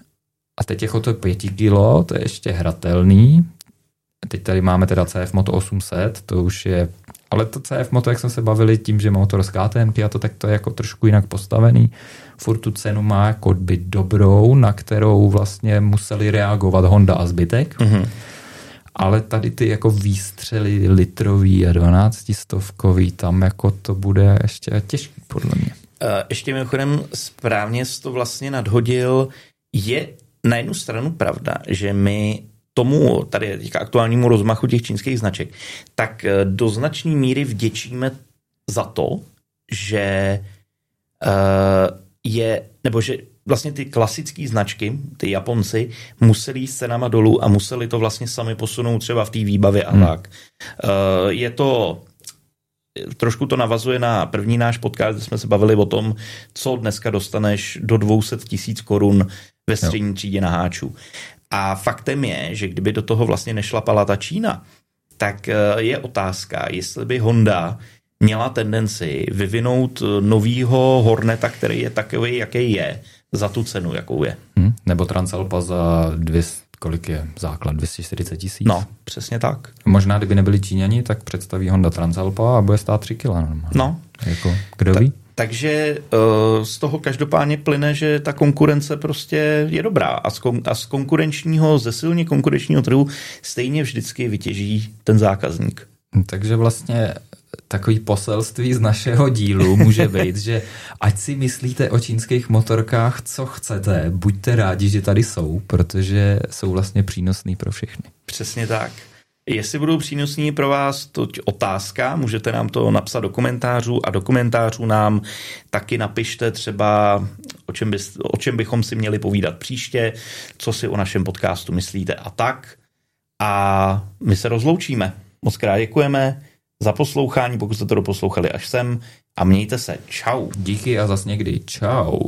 a teď jako to 5 kilo, to je ještě hratelný, teď tady máme teda CF Moto 800, to už je, ale to CF Moto, jak jsme se bavili tím, že motor z KTM a to, tak to je jako trošku jinak postavený. Furt tu cenu má jako by dobrou, na kterou vlastně museli reagovat Honda a zbytek. Mm-hmm. Ale tady ty jako výstřely litrový a 12 stovkový, tam jako to bude ještě těžký podle mě. Eh, ještě mimochodem správně jsi to vlastně nadhodil. Je na jednu stranu pravda, že my tomu tady k aktuálnímu rozmachu těch čínských značek, tak eh, do značné míry vděčíme za to, že uh, je, nebo že vlastně ty klasické značky, ty Japonci, museli jít s cenama dolů a museli to vlastně sami posunout třeba v té výbavě a hmm. tak. Uh, je to trošku to navazuje na první náš podcast, kde jsme se bavili o tom, co dneska dostaneš do 200 tisíc korun ve střední třídě na háčů. A faktem je, že kdyby do toho vlastně nešlapala ta Čína, tak eh, je otázka, jestli by Honda měla tendenci vyvinout eh, novýho Horneta, který je takový, jaký je, za tu cenu, jakou je. Hmm, nebo Transalpa za 200, kolik je základ, 240 tisíc? No, přesně tak. Možná, kdyby nebyli Číňani, tak představí Honda Transalpa a bude stát 3 kg. No. Jako, kdo Ta, ví? Takže uh, z toho každopádně plyne, že ta konkurence prostě je dobrá a z, kon- a z konkurenčního, ze silně konkurenčního trhu stejně vždycky vytěží ten zákazník. Takže vlastně takový poselství z našeho dílu může být, že ať si myslíte o čínských motorkách, co chcete, buďte rádi, že tady jsou, protože jsou vlastně přínosný pro všechny. Přesně tak. Jestli budou přínosní pro vás, to otázka, můžete nám to napsat do komentářů a do komentářů nám taky napište třeba, o čem, bys, o čem bychom si měli povídat příště, co si o našem podcastu myslíte a tak. A my se rozloučíme. Moc krát děkujeme za poslouchání, pokud jste to doposlouchali až sem a mějte se. Čau. Díky a zas někdy. Čau.